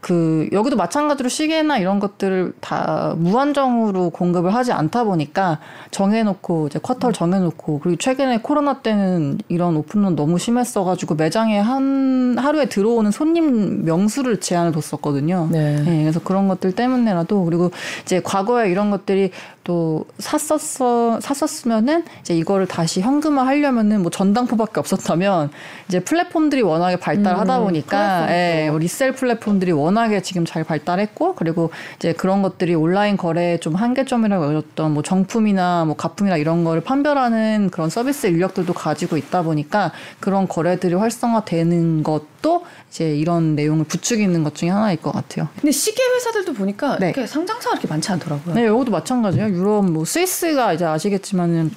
그 여기도 마찬가지로 시계나 이런 것들을 다 무한정으로 공급을 하지 않다 보니까 정해놓고 이제 쿼터를 정해놓고 그리고 최근에 코로나 때는 이런 오픈런 너무 심했어가지고 매장에 한 하루에 들어오는 손님 명수를 제한을 뒀었거든요. 네. 네 그래서 그런 것들 때문에라도 그리고 이제 과거에 이런 것들이 또 샀었어 샀었으면은 이제 이거를 다시 현금화 하려면은 뭐 전당포밖에 없었다면 이제 플랫폼들이 워낙에 발달하다 음, 보니까 예, 뭐 리셀 플랫폼들이 워낙에 지금 잘 발달했고 그리고 이제 그런 것들이 온라인 거래에 좀 한계점이라고 여겼던 뭐 정품이나 뭐 가품이나 이런 거를 판별하는 그런 서비스 인력들도 가지고 있다 보니까 그런 거래들이 활성화되는 것도 이제 이런 내용을 부추기는 것 중에 하나일 것 같아요. 근데 시계 회사들도 보니까 네. 상장사가 그렇게 많지 않더라고요. 네, 여기도 마찬가지예요. 유럽 뭐 스위스가 이제 아시겠지만은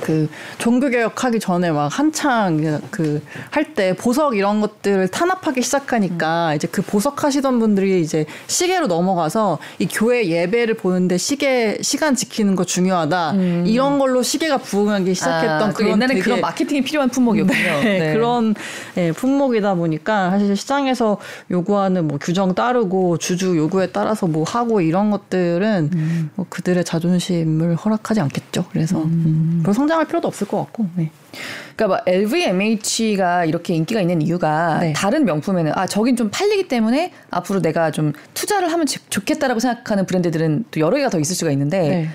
그 종교 개혁하기 전에 막 한창 그 할 때 보석 이런 것들을 탄압하기 시작하니까 음. 이제 그 보석 하시던 분들이 이제 시계로 넘어가서 이 교회 예배를 보는데 시계 시간 지키는 거 중요하다 음. 이런 걸로 시계가 부흥하기 시작했던 아, 그런 옛날에 그런 마케팅이 필요한 품목이었군요. 네, 네. 그런 네, 품목이다 보니까 사실 시장에서 요구하는 뭐 규정 따르고 주주 요구에 따라서 뭐 하고 이런 것들은 음. 뭐 그들의 자존심을 허락하지 않겠죠. 그래서 음. 음. 성장할 필요도 없을 것 같고. 네. 그러니까 막 LVMH가 이렇게 인기가 있는 이유가 네. 다른 명품에는 아 저긴 좀 팔리기 때문에 앞으로 내가 좀 투자를 하면 좋겠다라고 생각하는 브랜드들은 또 여러 개가 더 있을 수가 있는데 네.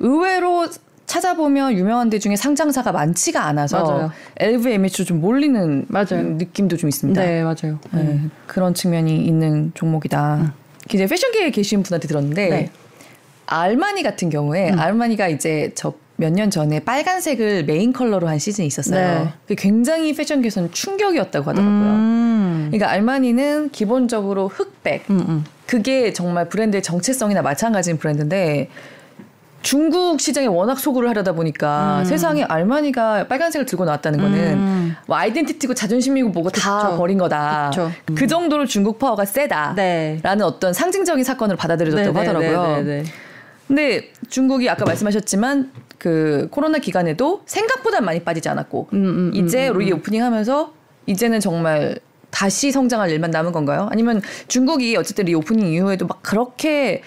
의외로 찾아보면 유명한 데 중에 상장사가 많지가 않아서 맞아요. LVMH로 좀 몰리는 맞아요. 느낌도 좀 있습니다. 네, 맞아요. 네, 음. 그런 측면이 있는 종목이다. 음. 이제 패션계에 계신 분한테 들었는데 네. 알마니 같은 경우에 음. 알마니가 이제 저몇 년 전에 빨간색을 메인 컬러로 한 시즌이 있었어요. 네. 그 굉장히 패션계에서는 충격이었다고 하더라고요. 음. 그러니까 알마니는 기본적으로 흑백. 음, 음. 그게 정말 브랜드의 정체성이나 마찬가지인 브랜드인데 중국 시장에 워낙 소구를 하려다 보니까 음. 세상에 알마니가 빨간색을 들고 나왔다는 거는 음. 뭐 identity고 자존심이고 뭐고 다 그쵸. 버린 거다. 음. 그 정도로 중국 파워가 세다라는 네. 어떤 상징적인 사건을 받아들여졌다고 네네, 하더라고요. 네네. 근데 중국이 아까 말씀하셨지만 그 코로나 기간에도 생각보다 많이 빠지지 않았고 음, 음, 음 이제 음, re 음. opening하면서 이제는 정말 다시 성장할 일만 남은 건가요? 아니면 중국이 어쨌든 reopening 이후에도 막 그렇게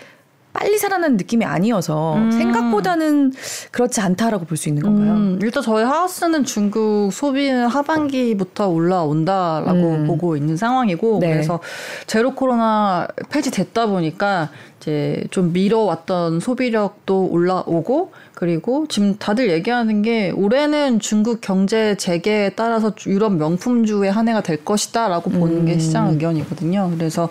빨리 살아나는 느낌이 아니어서 음. 생각보다는 그렇지 않다라고 볼 수 있는 건가요? 음, 일단 저희 하우스는 중국 소비는 하반기부터 올라온다라고 음. 보고 있는 상황이고 네. 그래서 제로 코로나 폐지됐다 보니까 이제 좀 미뤄왔던 소비력도 올라오고 그리고 지금 다들 얘기하는 게 올해는 중국 경제 재개에 따라서 유럽 명품주의 한 해가 될 것이다라고 보는 음. 게 시장 의견이거든요. 그래서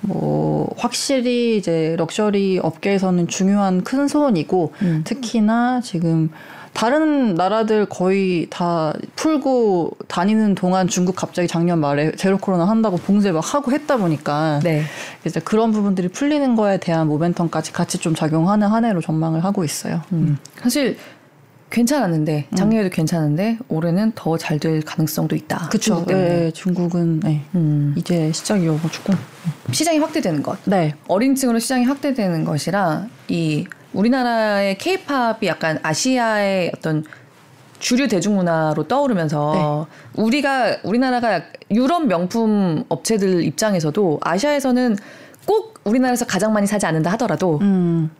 뭐 확실히 이제 럭셔리 업계에서는 중요한 큰 소원이고 음. 특히나 지금 다른 나라들 거의 다 풀고 다니는 동안 중국 갑자기 작년 말에 제로 코로나 한다고 봉쇄 막 하고 했다 보니까 네. 이제 그런 부분들이 풀리는 거에 대한 모멘텀까지 같이 좀 작용하는 한 해로 전망을 하고 있어요. 음. 음. 사실 괜찮았는데 음. 작년에도 음. 괜찮은데 올해는 더 잘 될 가능성도 있다. 그렇죠. 네, 중국은 네. 음. 이제 시작이어가지고 시장이 확대되는 것. 네. 어린층으로 시장이 확대되는 것이라 이 우리나라의 케이팝이 약간 아시아의 어떤 주류 대중문화로 떠오르면서 네. 우리가 우리나라가 유럽 명품 업체들 입장에서도 아시아에서는 꼭 우리나라에서 가장 많이 사지 않는다 하더라도 음.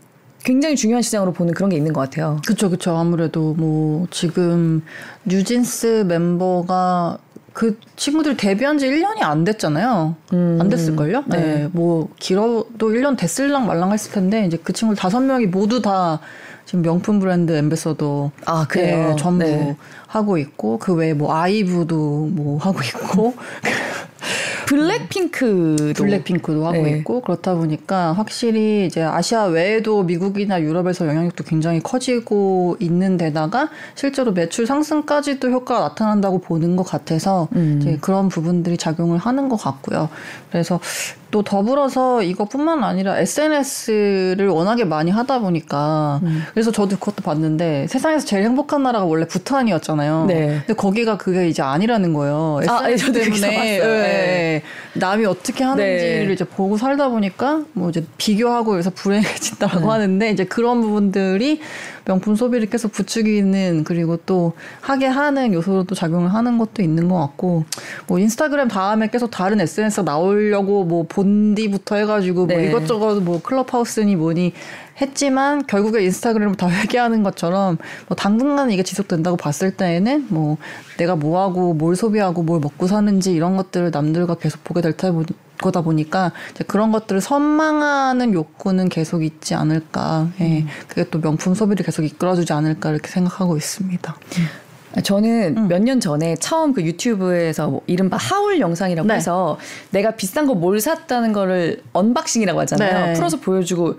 굉장히 중요한 시장으로 보는 그런 게 있는 것 같아요. 그렇죠, 그렇죠. 아무래도 뭐 지금 뉴진스 멤버가 그 친구들 데뷔한 지 1년이 안 됐잖아요. 음. 안 됐을걸요? 네. 네. 뭐, 길어도 1년 됐을랑 말랑 했을 텐데, 이제 그 친구들 다섯 명이 모두 다 지금 명품 브랜드 엠베서더. 아, 그래요? 네, 전부 네. 하고 있고, 그 외에 뭐, 아이브도 뭐 하고 있고. 블랙핑크도 블랙핑크도 하고 네. 있고 그렇다 보니까 확실히 이제 아시아 외에도 미국이나 유럽에서 영향력도 굉장히 커지고 있는 데다가 실제로 매출 상승까지도 효과가 나타난다고 보는 것 같아서 음. 이제 그런 부분들이 작용을 하는 것 같고요. 그래서 또 더불어서 이것뿐만 아니라 SNS를 워낙에 많이 하다 보니까 음. 그래서 저도 그것도 봤는데 세상에서 제일 행복한 나라가 원래 부탄이었잖아요. 네. 근데 거기가 그게 이제 아니라는 거예요. SNS 아, 때문에 네. 네. 남이 어떻게 하는지를 네. 이제 보고 살다 보니까 뭐 이제 비교하고 여기서 불행해진다라고 음. 하는데 이제 그런 부분들이 명품 소비를 계속 부추기는 그리고 또 하게 하는 요소로 또 작용을 하는 것도 있는 것 같고 뭐 인스타그램 다음에 계속 다른 SNS 나오려고 뭐 본디부터 해가지고 뭐 네. 뭐 이것저것 뭐 클럽하우스니 뭐니 했지만 결국에 인스타그램을 다 회개하는 것처럼 뭐 당분간 이게 지속된다고 봤을 때에는 뭐 내가 뭐 하고 뭘 소비하고 뭘 먹고 사는지 이런 것들을 남들과 계속 보게 될 테고 거다 보니까 이제 그런 것들을 선망하는 욕구는 계속 있지 않을까. 예. 음. 그게 또 명품 소비를 계속 이끌어주지 않을까 이렇게 생각하고 있습니다. 음. 저는 음. 몇년 전에 처음 그 유튜브에서 뭐 이른바 haul 영상이라고 네. 해서 내가 비싼 거 뭘 샀다는 거를 unboxing이라고 하잖아요. 네. 풀어서 보여주고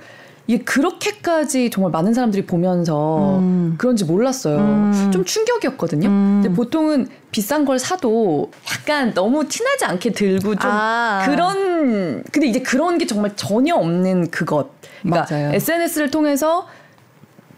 이게 그렇게까지 정말 많은 사람들이 보면서 음. 그런지 몰랐어요. 음. 좀 충격이었거든요. 음. 근데 보통은 비싼 걸 사도 약간 너무 티나지 않게 들고 좀 아. 그런 근데 이제 그런 게 정말 전혀 없는 그것. 그러니까 맞아요. SNS를 통해서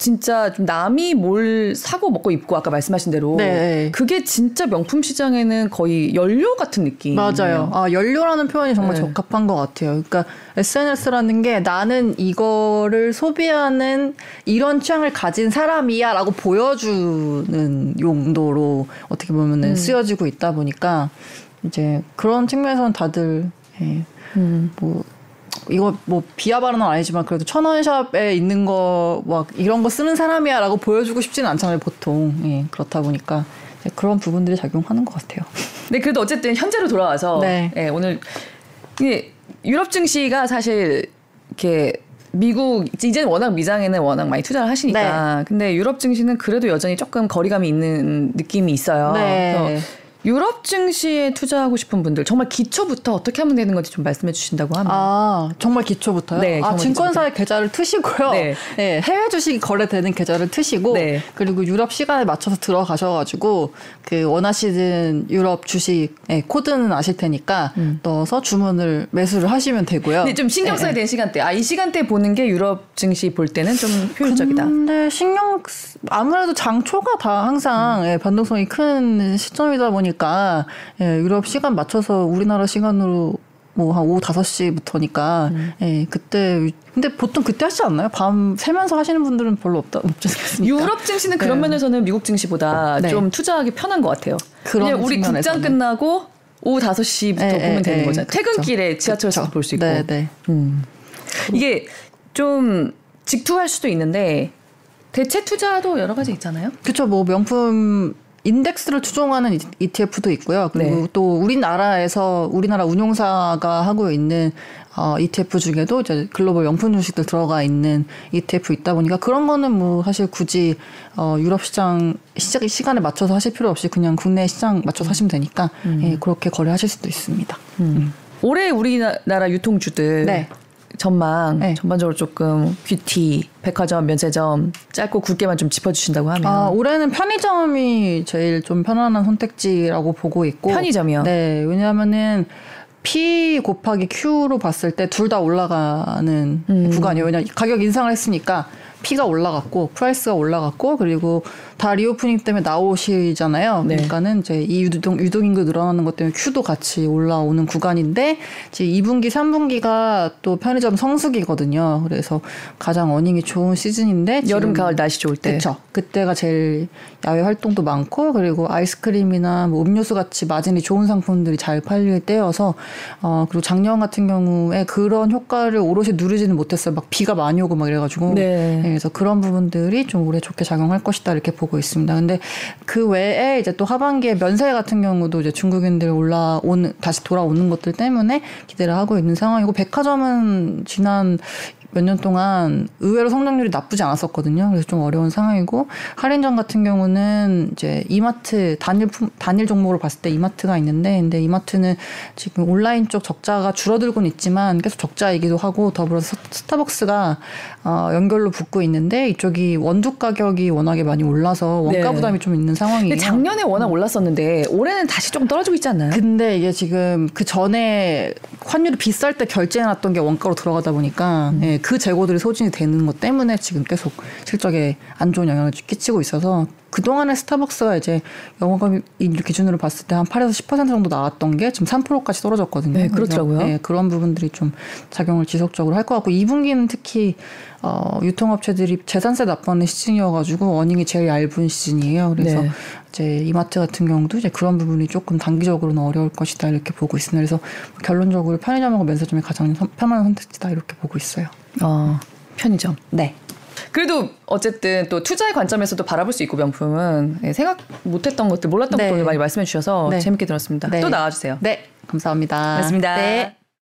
진짜 좀 남이 뭘 사고 먹고 입고 아까 말씀하신 대로 네. 그게 진짜 명품 시장에는 거의 연료 같은 느낌. 맞아요. 아 연료라는 표현이 정말 네. 적합한 것 같아요. 그러니까 SNS라는 게 나는 이거를 소비하는 이런 취향을 가진 사람이야라고 보여주는 용도로 어떻게 보면은 음. 쓰여지고 있다 보니까 이제 그런 측면에서는 다들 예, 음. 뭐 이거 뭐 비하 발언은 아니지만 그래도 천원샵에 있는 거 막 이런 거 쓰는 사람이야라고 보여주고 싶지는 않잖아요 보통 예, 그렇다 보니까 그런 부분들이 작용하는 것 같아요. 네 그래도 어쨌든 현재로 돌아와서 네. 예, 오늘 이게 유럽 증시가 사실 이렇게 미국 이제는 워낙 미장에는 워낙 많이 투자를 하시니까 네. 근데 유럽 증시는 그래도 여전히 조금 거리감이 있는 느낌이 있어요. 네. 유럽 증시에 투자하고 싶은 분들 정말 기초부터 어떻게 하면 되는 건지 좀 말씀해 주신다고 하면 아 정말 기초부터요? 네, 아 증권사의 계좌를 트시고요. 네. 네. 해외 주식이 거래되는 계좌를 트시고 네. 그리고 유럽 시간에 맞춰서 들어가셔가지고 그 원하시는 유럽 주식 네, 코드는 아실 테니까 음. 넣어서 주문을 매수를 하시면 되고요. 근데 좀 신경 써야 네. 되는 시간대. 아 이 시간대 보는 게 유럽 증시 볼 때는 좀 효율적이다. 근데 신경 아무래도 장초가 다 항상 음. 예, 변동성이 큰 시점이다 보니. 보니까 예, 유럽 시간 맞춰서 우리나라 시간으로 뭐한 오후 다섯 시부터니까 음. 예, 그때 근데 보통 그때 하시지 않나요? 밤 새면서 하시는 분들은 별로 없다 없지 않습니까? 유럽 증시는 그런 네. 면에서는 미국 증시보다 네. 좀 투자하기 편한 것 같아요. 그냥 우리 국장 끝나고 오후 다섯 시부터 네, 보면 되는 거잖아요. 퇴근길에 지하철에서 볼 수 있고. 음. 이게 좀 직투할 수도 있는데 대체 투자도 여러 가지 있잖아요. 그렇죠. 뭐 명품 인덱스를 추종하는 ETF도 있고요. 그리고 네. 또 우리나라에서 우리나라 운용사가 하고 있는 어, ETF 중에도 이제 글로벌 명품 주식들 들어가 있는 ETF 있다 보니까 그런 거는 뭐 사실 굳이 어, 유럽 시장 시작 시간에 맞춰서 하실 필요 없이 그냥 국내 시장 맞춰서 하시면 되니까 음. 예, 그렇게 거래하실 수도 있습니다. 음. 음. 올해 우리나라 유통주들 네. 전망 네. 전반적으로 조금 뷰티, 백화점, 면세점 짧고 굵게만 좀 짚어주신다고 하면 아, 올해는 편의점이 제일 좀 편안한 선택지라고 보고 있고 편의점이요? 네, 왜냐하면은 P 곱하기 Q로 봤을 때 둘 다 올라가는 음. 구간이에요. 왜냐 가격 인상을 했으니까 P가 올라갔고 price가 올라갔고 그리고 다 reopening 때문에 나오시잖아요. 네. 그러니까는 이제 이 유동 유동 인구 늘어나는 것 때문에 Q도 같이 올라오는 구간인데 이제 2분기, 3분기가 또 편의점 성수기거든요. 그래서 가장 earning이 좋은 시즌인데 여름 가을 날씨 좋을 때 그렇죠. 그때가 제일 야외 활동도 많고 그리고 아이스크림이나 뭐 음료수 같이 마진이 좋은 상품들이 잘 팔릴 때여서 어 그리고 작년 같은 경우에 그런 효과를 오롯이 누르지는 못했어요. 막 비가 많이 오고 막 이래가지고 네. 네 그래서 그런 부분들이 좀 올해 좋게 작용할 것이다 이렇게 보고 있습니다. 근데 그 외에 이제 또 하반기에 면세 같은 경우도 이제 중국인들 올라오는 다시 돌아오는 것들 때문에 기대를 하고 있는 상황이고 백화점은 지난 몇 년 동안 의외로 성장률이 나쁘지 않았었거든요. 그래서 좀 어려운 상황이고 할인점 같은 경우는 이제 이마트 단일 품, 단일 종목으로 봤을 때 이마트가 있는데 근데 이마트는 지금 온라인 쪽 적자가 줄어들고는 있지만 계속 적자이기도 하고 더불어서 스타벅스가 어, 연결로 붙고 있는데 이쪽이 원두 가격이 워낙에 많이 올라서 원가 네. 부담이 좀 있는 상황이에요. 작년에 워낙 올랐었는데 올해는 다시 조금 떨어지고 있지 않나요? 근데 이게 지금 그 전에 환율이 비쌀 때 결제해놨던 게 원가로 들어가다 보니까 음. 예, 그 재고들이 소진이 되는 것 때문에 지금 계속 실적에 안 좋은 영향을 끼치고 있어서 그동안에 스타벅스가 이제 영업이익 기준으로 봤을 때 한 8에서 10% 정도 나왔던 게 지금 3%까지 떨어졌거든요. 네, 그렇더라고요. 네, 그런 부분들이 좀 작용을 지속적으로 할 것 같고 2분기는 특히 어, 유통업체들이 재산세 납부하는 시즌이어가지고 어닝이 제일 얇은 시즌이에요. 그래서 네. 이제 이마트 같은 경우도 이제 그런 부분이 조금 단기적으로는 어려울 것이다 이렇게 보고 있습니다. 그래서 결론적으로 편의점하고 면세점이 가장 편안한 선택지다 이렇게 보고 있어요. 어, 편의점. 네. 그래도 어쨌든 또 투자의 관점에서도 바라볼 수 있고 명품은 예, 생각 못했던 것들 몰랐던 네. 것들 많이 말씀해 주셔서 네. 재밌게 들었습니다. 네. 또 나와주세요. 네, 감사합니다. 고맙습니다. 네.